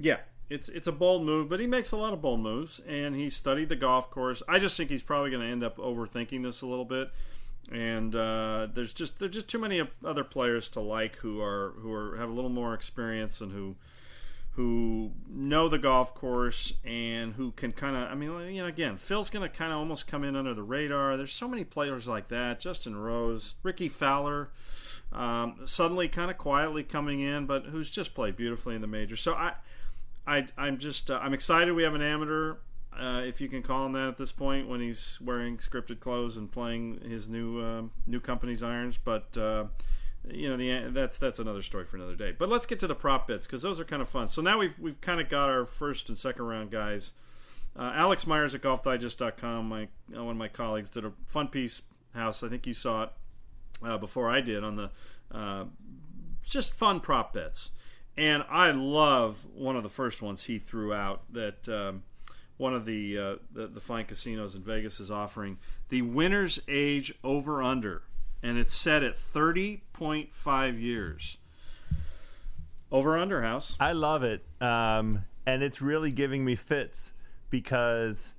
Yeah, it's it's a bold move, but he makes a lot of bold moves, and he studied the golf course. I just think he's probably going to end up overthinking this a little bit, and uh, there's just there's just too many other players to like who are who are have a little more experience and who who know the golf course and who can kind of I mean you know again Phil's going to kind of almost come in under the radar. There's so many players like that. Justin Rose, Rickie Fowler. Um, suddenly, kind of quietly coming in, but who's just played beautifully in the major. So I, I, I'm just uh, I'm excited we have an amateur, uh, if you can call him that at this point, when he's wearing scripted clothes and playing his new um, new company's irons. But uh, you know the that's that's another story for another day. But let's get to the prop bets because those are kind of fun. So now we've we've kind of got our first and second round guys. Uh, Alex Myers at GolfDigest.com, my uh, one of my colleagues, did a fun piece house. I think you saw it uh, before I did on the just fun prop bets. And I love one of the first ones he threw out that um, one of the, uh, the, the fine casinos in Vegas is offering the winner's age over under, and it's set at thirty point five years. Over under house. I love it, um, and it's really giving me fits because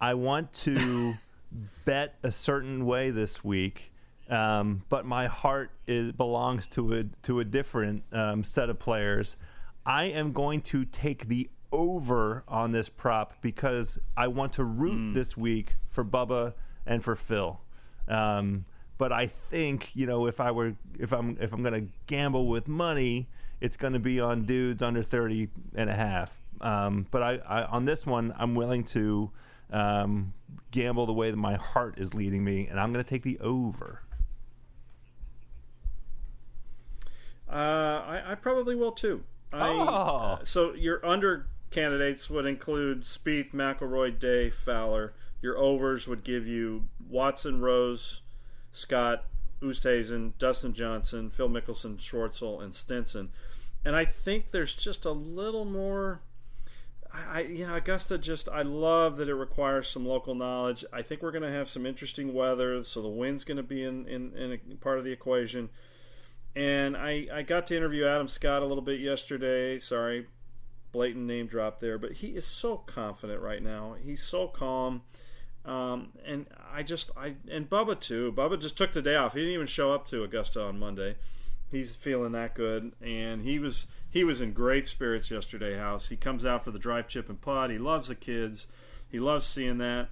I want to <laughs> bet a certain way this week um, but my heart is, belongs to a to a different um, set of players. I am going to take the over on this prop because I want to root mm. this week for Bubba and for Phil. Um, but I think you know if I were if I'm if I'm going to gamble with money, it's going to be on dudes under 30 and a half. Um, but I, I, on this one, I'm willing to um, gamble the way that my heart is leading me, and I'm going to take the over. Uh, I, I, probably will too. I, oh. Uh, so your under candidates would include Spieth, McIlroy, Day, Fowler. Your overs would give you Watson, Rose, Scott, Oosthuizen, Dustin Johnson, Phil Mickelson, Schwartzel, and Stenson. And I think there's just a little more. I, you know, Augusta just I love that it requires some local knowledge. I think we're going to have some interesting weather, so the wind's going to be in, in, in a part of the equation. And I, I got to interview Adam Scott a little bit yesterday. Sorry, blatant name drop there, but he is so confident right now. He's so calm. Um, and I just I and Bubba too. Bubba just took the day off. He didn't even show up to Augusta on Monday. He's feeling that good, and he was he was in great spirits yesterday. House. He comes out for the drive, chip, and putt. He loves the kids. He loves seeing that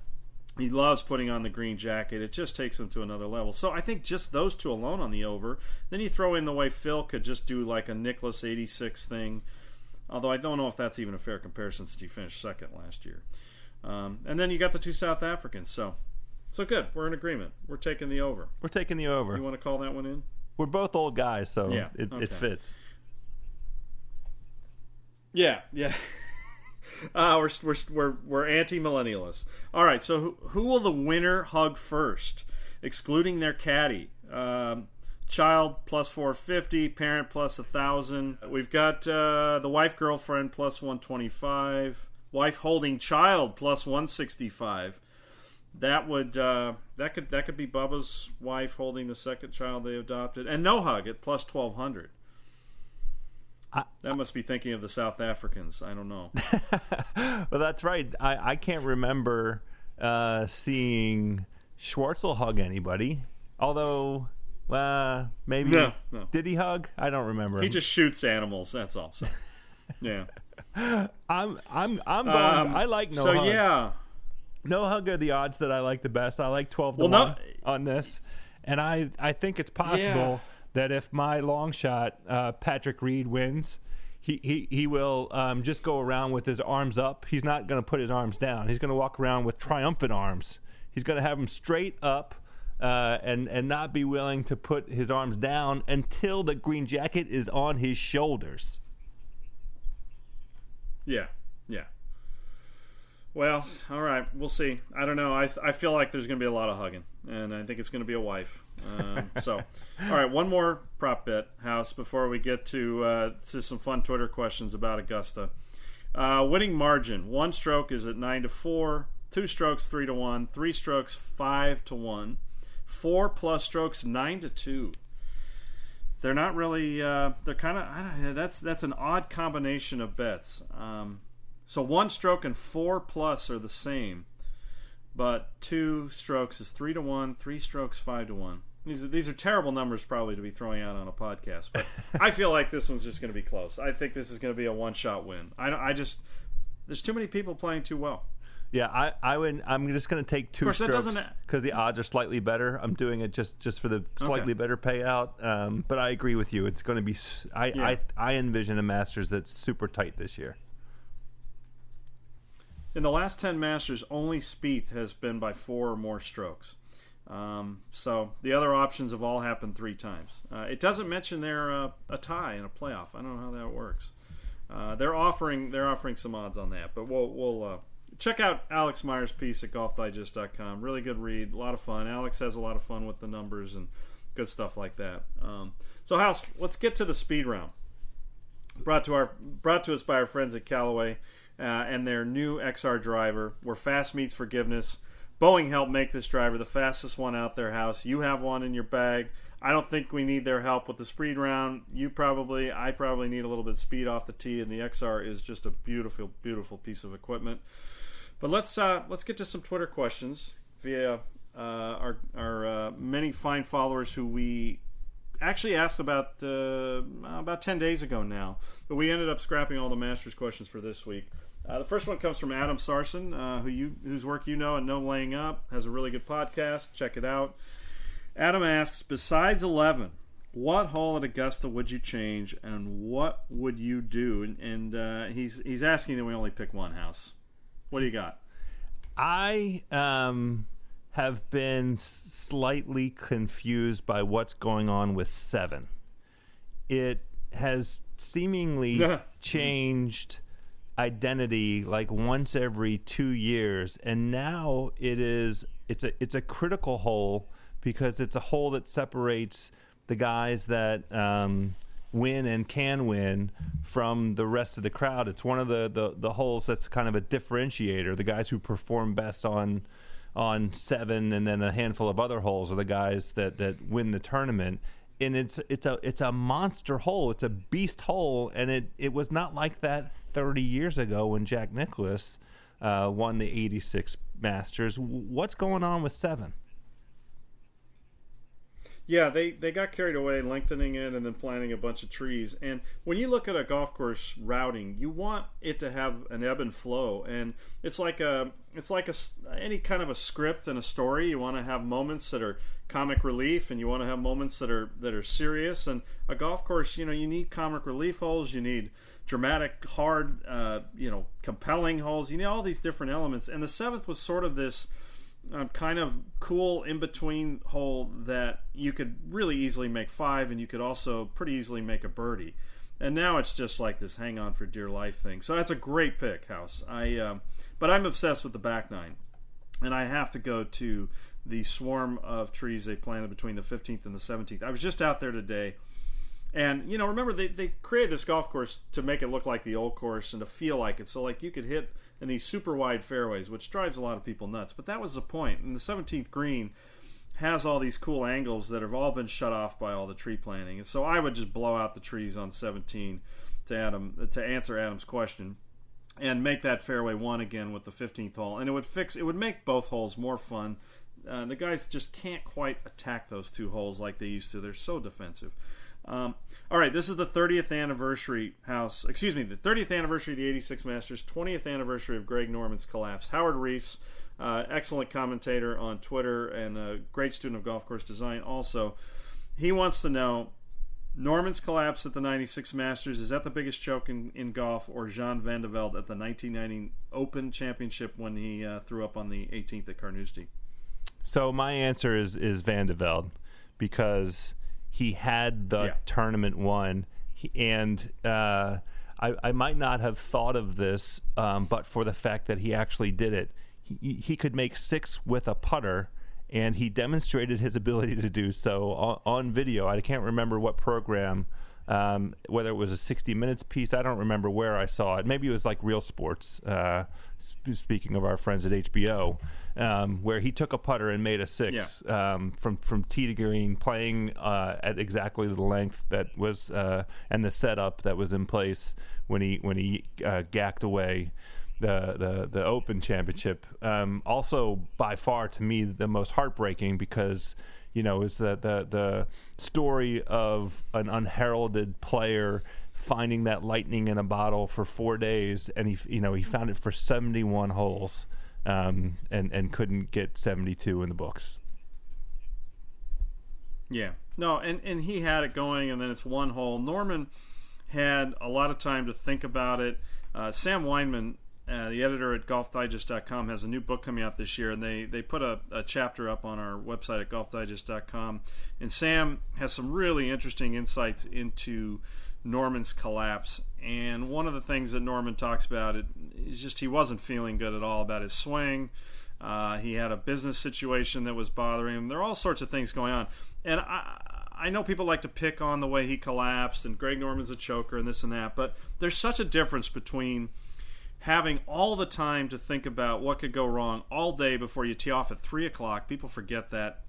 he loves putting on the green jacket. It just takes him to another level. So I think just those two alone on the over. Then you throw in the way Phil could just do like a Nicklaus 86 thing. Although I don't know if that's even a fair comparison since he finished second last year. Um, and then you got the two South Africans. So, so good. We're in agreement. We're taking the over. We're taking the over. You want to call that one in? We're both old guys, so yeah, it, okay. it fits. Yeah, yeah. <laughs> uh, <laughs> we're, we're, we're, we're anti millennialists. All right, so who, who, will the winner hug first, excluding their caddy? Um, child plus 450, parent plus 1,000. We've got uh, the wife girlfriend plus 125, wife holding child plus 165. That would uh, that could that could be Bubba's wife holding the second child they adopted, and no hug at plus 1200. I, that must be thinking of the South Africans. I don't know. <laughs> well, that's right. I, I can't remember uh, seeing Schwartzel hug anybody. Although, uh, maybe no, no. did he hug? I don't remember. He just shoots animals. That's all. So, yeah. <laughs> I'm I'm I'm going. Um, I like no. So hug. yeah, no hug are the odds that I like the best. I like twelve to well, one no, on this, and I I think it's possible. Yeah that if my long shot uh, Patrick Reed wins, he he he will um, just go around with his arms up. He's not going to put his arms down. He's going to walk around with triumphant arms. He's going to have them straight up. Uh, and and not be willing to put his arms down until the green jacket is on his shoulders. Yeah, yeah. Well, all right, we'll see. I don't know. I, I feel like there's going to be a lot of hugging, and I think it's going to be a wife. Um, <laughs> so, all right, one more prop bet house before we get to uh, to some fun Twitter questions about Augusta. Uh, winning margin: one stroke is at nine to four, two strokes three to one, three strokes five to one, four plus strokes nine to two. They're not really. Uh, they're kind of. That's that's an odd combination of bets. Um, so one stroke and four plus are the same, but two strokes is three to one, three strokes five to one. These are, these are terrible numbers probably to be throwing out on a podcast, but <laughs> I feel like this one's just going to be close. I think this is going to be a one shot win. I, I just there's too many people playing too well. Yeah, I, I would. I'm just going to take two strokes because the odds are slightly better. I'm doing it just, just for the slightly okay. better payout. Um, but I agree with you. It's going to be. I, yeah. I I envision a Masters that's super tight this year. In the last 10 Masters, only Spieth has been by four or more strokes. Um, so the other options have all happened three times. Uh, it doesn't mention they're uh, a tie in a playoff. I don't know how that works. Uh, they're offering they're offering some odds on that, but we'll we'll uh, check out Alex Myers' piece at GolfDigest.com. Really good read, a lot of fun. Alex has a lot of fun with the numbers and good stuff like that. Um, so, House, let's get to the speed round. Brought to our brought to us by our friends at Callaway uh, and there new XR driver, where fast meets forgiveness. Boeing helped make this driver the fastest one out their house. You have one in your bag. I don't think we need their help with the speed round. You probably, I probably need a little bit of speed off the tee, and the XR is just a beautiful, beautiful piece of equipment. But let's uh, let's get to some Twitter questions via uh, our our uh, many fine followers who we actually asked about uh, about ten days ago now, but we ended up scrapping all the Masters questions for this week. Uh, the first one comes from Adam Sarson, uh, who you whose work you know and No Laying Up has a really good podcast. Check it out. Adam asks, besides eleven, what hole at Augusta would you change, and what would you do? And, and uh, he's he's asking that we only pick one house. What do you got? I um, have been slightly confused by what's going on with seven. It has seemingly <laughs> changed identity like once every two years, and now it is it's a it's a critical hole because it's a hole that separates the guys that um, win and can win from the rest of the crowd. It's one of the, the the holes that's kind of a differentiator. The guys who perform best on on seven, and then a handful of other holes are the guys that that win the tournament and it's it's a it's a monster hole. It's a beast hole, and it it was not like that 30 years ago when Jack Nicklaus uh, won the 86 Masters. What's going on with seven? Yeah, they, they got carried away lengthening it and then planting a bunch of trees. And when you look at a golf course routing, you want it to have an ebb and flow. And it's like a it's like a any kind of a script and a story. You want to have moments that are comic relief, and you want to have moments that are that are serious. And a golf course, you know, you need comic relief holes. You need dramatic, hard, uh, you know, compelling holes. You need all these different elements. And the seventh was sort of this um, kind of cool in between hole that you could really easily make five, and you could also pretty easily make a birdie. and now it's just like this hang on for dear life thing. So that's a great pick, House. I um, but I'm obsessed with the back nine, and I have to go to the swarm of trees they planted between the 15th and the 17th. I was just out there today. And you know, remember they, they created this golf course to make it look like the old course and to feel like it. So like you could hit in these super wide fairways, which drives a lot of people nuts. But that was the point. And the 17th green has all these cool angles that have all been shut off by all the tree planting. And so I would just blow out the trees on 17 to Adam to answer Adam's question and make that fairway one again with the 15th hole. And it would fix it would make both holes more fun. Uh, the guys just can't quite attack those two holes like they used to. They're so defensive. Um, all right, this is the 30th anniversary house. Excuse me, the 30th anniversary of the 86 Masters, 20th anniversary of Greg Norman's collapse. Howard Riefs, uh, excellent commentator on Twitter and a great student of golf course design. Also, he wants to know Norman's collapse at the 96 Masters is that the biggest choke in, in golf, or Jean Van de Velde at the 1990 Open Championship when he uh, threw up on the 18th at Carnoustie? So my answer is is Van de Velde because he had the Yeah. tournament won, he, and uh, I, I might not have thought of this, um, but for the fact that he actually did it, he, he could make six with a putter. And he demonstrated his ability to do so on, on video. I can't remember what program, um, whether it was a 60 Minutes piece. I don't remember where I saw it. Maybe it was like Real Sports. Uh, sp- speaking of our friends at HBO, um, where he took a putter and made a six um, from from tee to green, playing uh, at exactly the length that was uh, and the setup that was in place when he when he uh, gacked away the the the Open Championship. Um, also, by far to me, the most heartbreaking because you know is the the the story of an unheralded player finding that lightning in a bottle for four days, and he you know he found it for seventy one holes, um, and and couldn't get seventy two in the books. Yeah. No, and, and he had it going, and then it's one hole. Norman had a lot of time to think about it. Uh, Sam Weinman, uh, the editor at golfdigest.com, has a new book coming out this year, and they, they put a, a chapter up on our website at golfdigest.com. And Sam has some really interesting insights into Norman's collapse. And one of the things that Norman talks about it is just he wasn't feeling good at all about his swing. Uh, he had a business situation that was bothering him. There are all sorts of things going on, and I I know people like to pick on the way he collapsed and Greg Norman's a choker and this and that, but there's such a difference between having all the time to think about what could go wrong all day before you tee off at three o'clock. People forget that,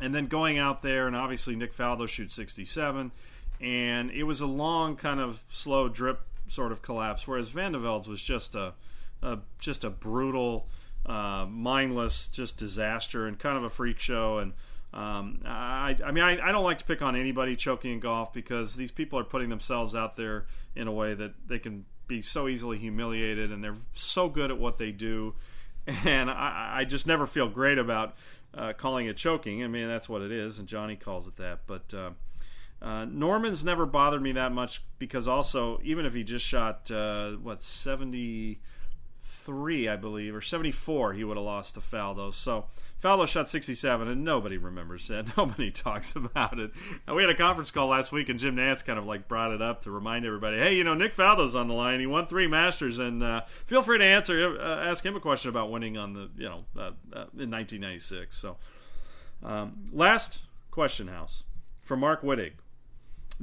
and then going out there and obviously Nick Faldo shoots 67, and it was a long kind of slow drip sort of collapse, whereas Van de Velde's was just a, a just a brutal uh, mindless, just disaster and kind of a freak show. And um, I, I mean, I, I don't like to pick on anybody choking in golf because these people are putting themselves out there in a way that they can be so easily humiliated, and they're so good at what they do. And I, I just never feel great about uh, calling it choking. I mean, that's what it is, and Johnny calls it that. But uh, uh, Norman's never bothered me that much because also, even if he just shot uh, what seventy three, I believe, or 74, he would have lost to Faldo. So Faldo shot 67, and nobody remembers that. <laughs> Nobody talks about it. We had a conference call last week, and Jim Nantz kind of like brought it up to remind everybody, hey, you know, Nick Faldo's on the line. He won three Masters, and uh, feel free to answer, uh, ask him a question about winning on the, you know, uh, uh, in 1996. So um, last question, House, for Mark Wittig.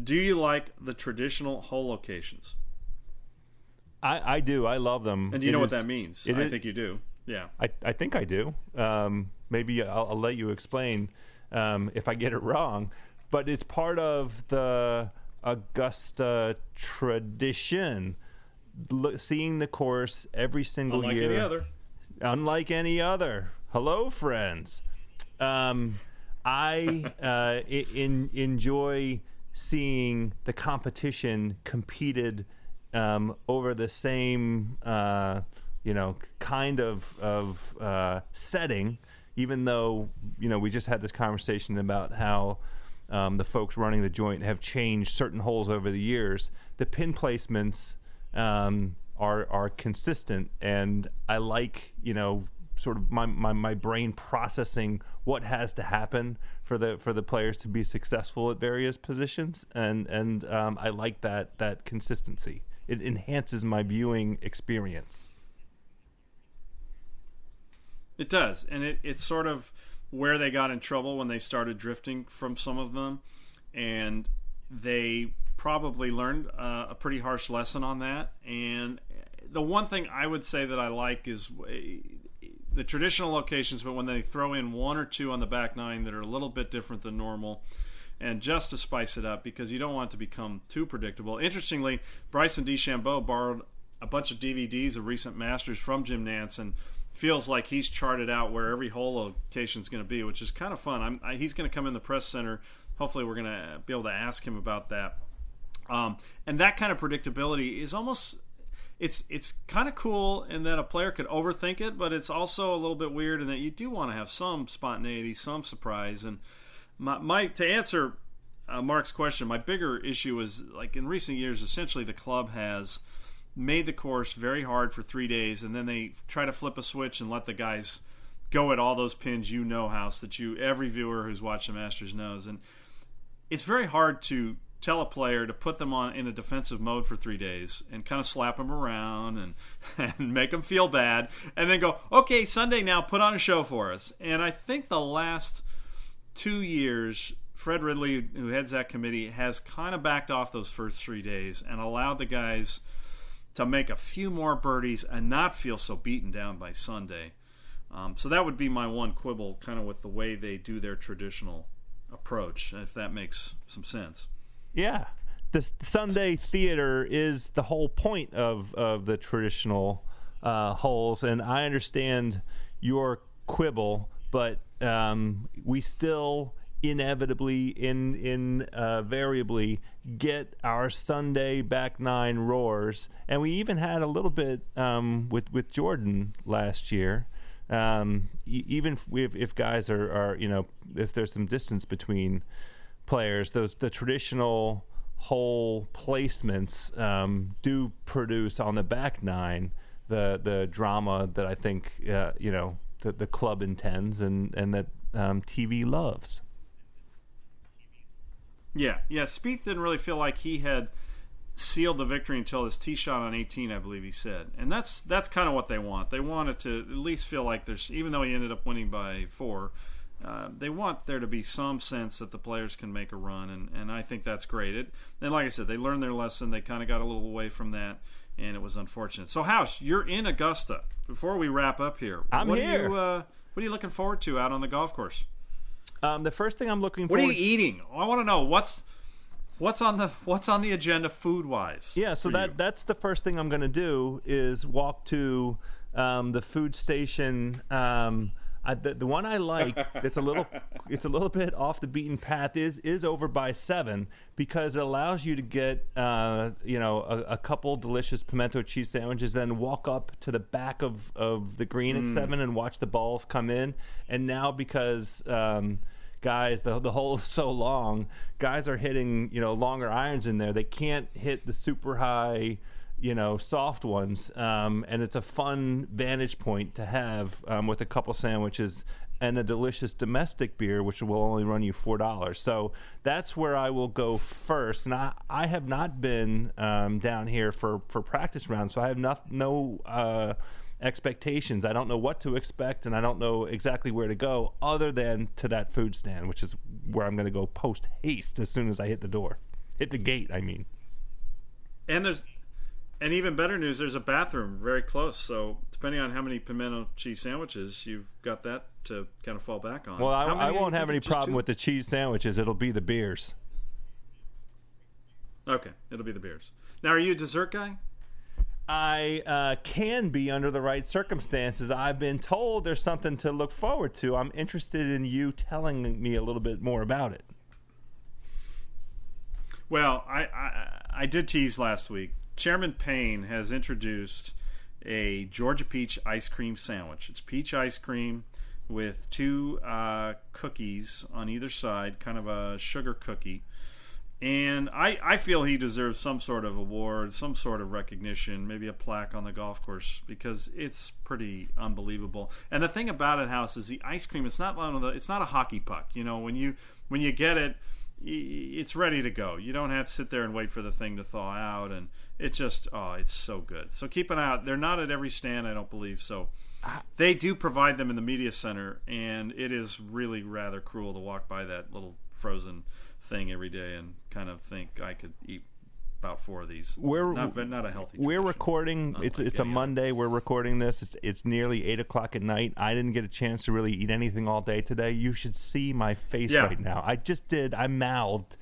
Do you like the traditional hole locations? I, I do. I love them. And do you It know what that means? I is- think you do. Yeah. I, I think I do. Um, maybe I'll, I'll let you explain um, if I get it wrong. But it's part of the Augusta tradition. Look, seeing the course every single Unlike year. any other. Unlike any other. Hello, friends. Um, I uh, in, enjoy seeing the competition competed um, over the same, uh, you know, kind of of uh, setting. Even though you know we just had this conversation about how um, the folks running the joint have changed certain holes over the years, the pin placements um, are are consistent, and I like you know sort of my, my, my brain processing what has to happen for the for the players to be successful at various positions, and and um, I like that that consistency. It enhances my viewing experience. It does, and it, it's sort of where they got in trouble when they started drifting from some of them, and they probably learned uh, a pretty harsh lesson on that. And the one thing I would say that I like is uh, the traditional locations, but when they throw in one or two on the back nine that are a little bit different than normal. And just to spice it up, because you don't want it to become too predictable. Interestingly, Bryson DeChambeau borrowed a bunch of DVDs of recent Masters from Jim Nantz and feels like he's charted out where every hole location is going to be, which is kind of fun. I, he's going to come in the press center. Hopefully, we're going to be able to ask him about that. Um, and that kind of predictability is almost it's it's kind of cool in that a player could overthink it, but it's also a little bit weird in that you do want to have some spontaneity, some surprise. And my, my to answer uh, Mark's question, my bigger issue is like in recent years, essentially the club has made the course very hard for three days, and then they try to flip a switch and let the guys go at all those pins. You know, house that you every viewer who's watched the Masters knows, and it's very hard to tell a player to put them on in a defensive mode for three days and kind of slap them around and <laughs> and make them feel bad, and then go, okay, Sunday now, put on a show for us. And I think the last two years. Fred Ridley, who heads that committee, has kind of backed off those first three days and allowed the guys to make a few more birdies and not feel so beaten down by Sunday. Um, so that would be my one quibble, kind of with the way they do their traditional approach, if that makes some sense. Yeah, the Sunday theater is the whole point of of the traditional uh, holes, and I understand your quibble, but um, we still inevitably in in uh, variably get our Sunday back nine roars, and we even had a little bit um, with with Jordan last year. Um, even if, if guys are, are you know if there's some distance between players, those the traditional hole placements um, do produce on the back nine the the drama that I think uh, you know the, the club intends and and that um, TV loves. Yeah, yeah. Spieth didn't really feel like he had sealed the victory until his tee shot on 18, I believe he said, and that's that's kind of what they want. They want it to at least feel like there's, even though he ended up winning by four, uh, they want there to be some sense that the players can make a run, and, and I think that's great. It, and like I said, they learned their lesson. They kind of got a little away from that, and it was unfortunate. So, House, you're in Augusta. Before we wrap up here, I'm what here. Are you, uh, what are you looking forward to out on the golf course? Um, the first thing I'm looking for What are you eating? I want to know what's what's on the what's on the agenda food wise. Yeah, so that that's the first thing I'm going to do is walk to um, the food station. Um, I, the, the one I like that's a little <laughs> it's a little bit off the beaten path is is over by seven because it allows you to get uh, you know a, a couple delicious pimento cheese sandwiches, then walk up to the back of, of the green at seven and watch the balls come in. And now because um, guys the the hole is <laughs> so long, guys are hitting you know longer irons in there. They can't hit the super high you know, soft ones. Um, and it's a fun vantage point to have um, with a couple sandwiches and a delicious domestic beer, which will only run you four dollars. So that's where I will go first. And I, I have not been um, down here for, for practice rounds, so I have not, no uh, expectations. I don't know what to expect, and I don't know exactly where to go, other than to that food stand, which is where I'm going to go post haste as soon as I hit the door, hit the gate. I mean. And there's and even better news, there's a bathroom very close. So depending on how many pimento cheese sandwiches you've got that to kind of fall back on. Well, I, I won't have any problem two? with the cheese sandwiches. It'll be the beers. Okay, it'll be the beers. Now, are you a dessert guy? I uh, can be under the right circumstances. I've been told there's something to look forward to. I'm interested in you telling me a little bit more about it. Well, I, I I did tease last week. Chairman Payne has introduced a Georgia peach ice cream sandwich. It's peach ice cream with two uh, cookies on either side, kind of a sugar cookie. And I, I feel he deserves some sort of award, some sort of recognition, maybe a plaque on the golf course because it's pretty unbelievable. And the thing about it, House, is the ice cream. It's not one of the. It's not a hockey puck. You know, when you when you get it, it's ready to go. You don't have to sit there and wait for the thing to thaw out, and it just oh, it's so good. So keep an eye out. They're not at every stand, I don't believe. So ah. they do provide them in the media center, and it is really rather cruel to walk by that little frozen thing every day and kind of think I could eat about four of these. We're not, not a healthy. We're recording. It's it's a Monday. We're recording this. It's it's nearly eight o'clock at night. I didn't get a chance to really eat anything all day today. You should see my face Yeah. right now. I just did. I mouthed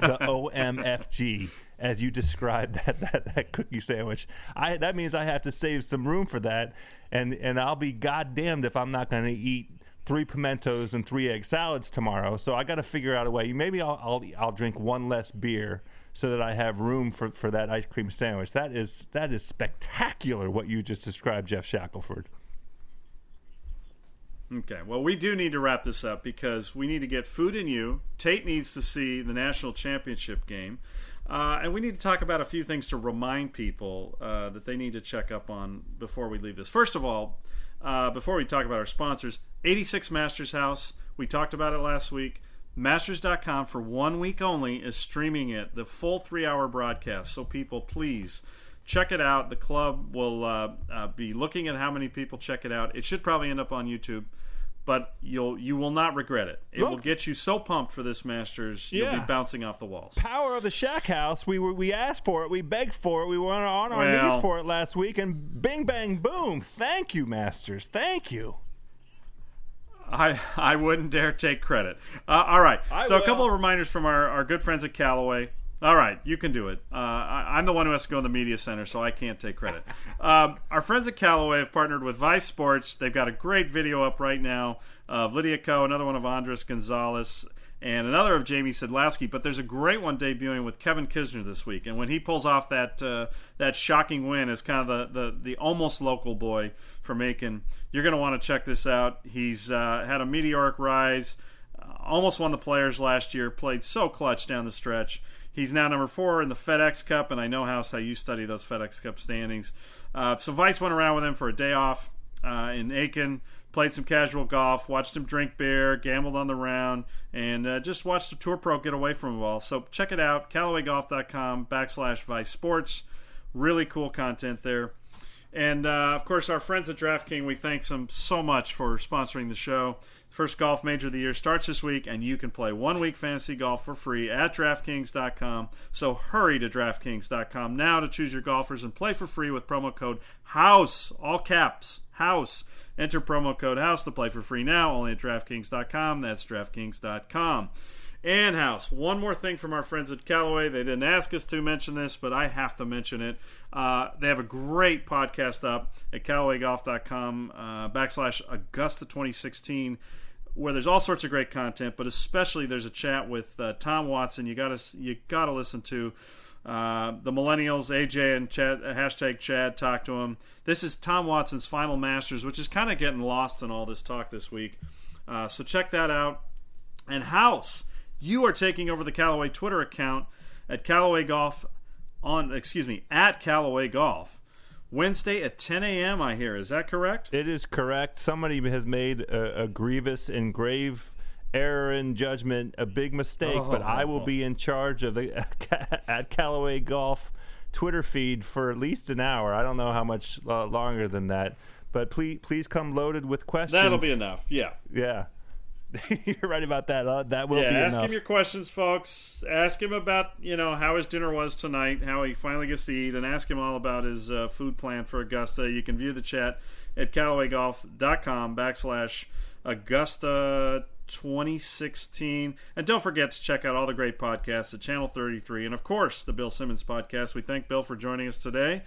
the <laughs> OMFG as you described that, that that cookie sandwich. I that means I have to save some room for that, and and I'll be goddamned if I'm not going to eat three pimentos and three egg salads tomorrow. So I got to figure out a way. Maybe I'll, I'll I'll drink one less beer so that I have room for, for that ice cream sandwich. That is that is spectacular what you just described, Geoff Shackelford. Okay, well, we do need to wrap this up because we need to get food in you. Tate needs to see the national championship game. Uh, and we need to talk about a few things to remind people uh, that they need to check up on before we leave this. First of all, uh, before we talk about our sponsors, 86 Masters House, we talked about it last week. Masters.com for one week only is streaming it, the full three hour broadcast. So, people, please check it out. The club will uh, uh, be looking at how many people check it out. It should probably end up on YouTube, but you'll you will not regret it. It will get you so pumped for this Masters, you'll be bouncing off the walls. Power of the Shack House. We were we asked for it. We begged for it. We were on our Well- knees for it last week, and bing bang boom. Thank you, Masters. Thank you. I I wouldn't dare take credit. Uh, all right. I so a couple of reminders from our, our good friends at Callaway. All right, you can do it. Uh, I, I'm the one who has to go in the media center, so I can't take credit. <laughs> um, our friends at Callaway have partnered with Vice Sports. They've got a great video up right now of Lydia Ko, another one of Andres Gonzalez, and another of Jamie Sedlowski. But there's a great one debuting with Kevin Kisner this week, and when he pulls off that uh, that shocking win as kind of the, the the almost local boy for Macon, you're going to want to check this out. He's uh, had a meteoric rise almost won the players last year, played so clutch down the stretch. He's now number four in the FedEx Cup, and I know, House, how you study those FedEx Cup standings. Uh, so Vice went around with him for a day off uh, in Aiken, played some casual golf, watched him drink beer, gambled on the round, and uh, just watched the Tour Pro get away from him all. So check it out, CallawayGolf.com backslash Vice Sports. Really cool content there. And uh, of course, our friends at DraftKings, we thank them so much for sponsoring the show. First golf major of the year starts this week, and you can play one week fantasy golf for free at DraftKings.com. So hurry to DraftKings.com now to choose your golfers and play for free with promo code HOUSE, all caps, HOUSE. Enter promo code HOUSE to play for free now, only at DraftKings.com. That's DraftKings.com. And House, one more thing from our friends at Callaway. They didn't ask us to mention this, but I have to mention it. Uh, they have a great podcast up at CallawayGolf.com uh, backslash Augusta 2016 where there's all sorts of great content, but especially there's a chat with uh, Tom Watson. You gotta you gotta listen to uh, the millennials, AJ and Chad, uh, hashtag Chad. Talk to him. This is Tom Watson's final Masters, which is kind of getting lost in all this talk this week. Uh, so check that out. And House, you are taking over the Callaway Twitter account at Callaway Golf on excuse me at Callaway Golf. Wednesday at 10 a.m. I hear. Is that correct? It is correct. Somebody has made a, a grievous and grave error in judgment, a big mistake, but I will be in charge of the <laughs> at Callaway Golf Twitter feed for at least an hour. I don't know how much uh, longer than that, but please please come loaded with questions. That'll be enough. Yeah. Yeah. <laughs> You're right about that. Uh, that will yeah, be ask enough. him your questions, folks. Ask him about you know how his dinner was tonight, how he finally gets to eat, and ask him all about his uh, food plan for Augusta. You can view the chat at CallawayGolf.com backslash Augusta 2016, and don't forget to check out all the great podcasts at Channel 33, and of course the Bill Simmons podcast. We thank Bill for joining us today,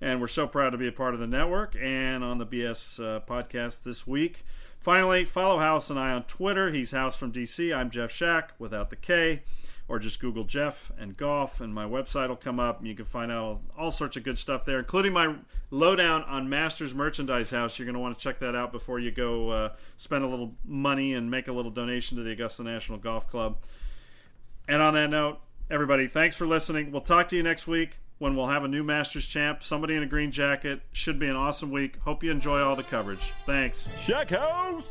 and we're so proud to be a part of the network and on the BS uh, podcast this week. Finally, follow House and I on Twitter. He's House from DC. I'm Geoff Shac without the K. Or just Google Geoff and golf, and my website will come up, and you can find out all, all sorts of good stuff there, including my lowdown on Masters Merchandise House. You're going to want to check that out before you go uh, spend a little money and make a little donation to the Augusta National Golf Club. And on that note, Everybody, thanks for listening. We'll talk to you next week when we'll have a new Masters champ, somebody in a green jacket. Should be an awesome week. Hope you enjoy all the coverage. Thanks. Check house!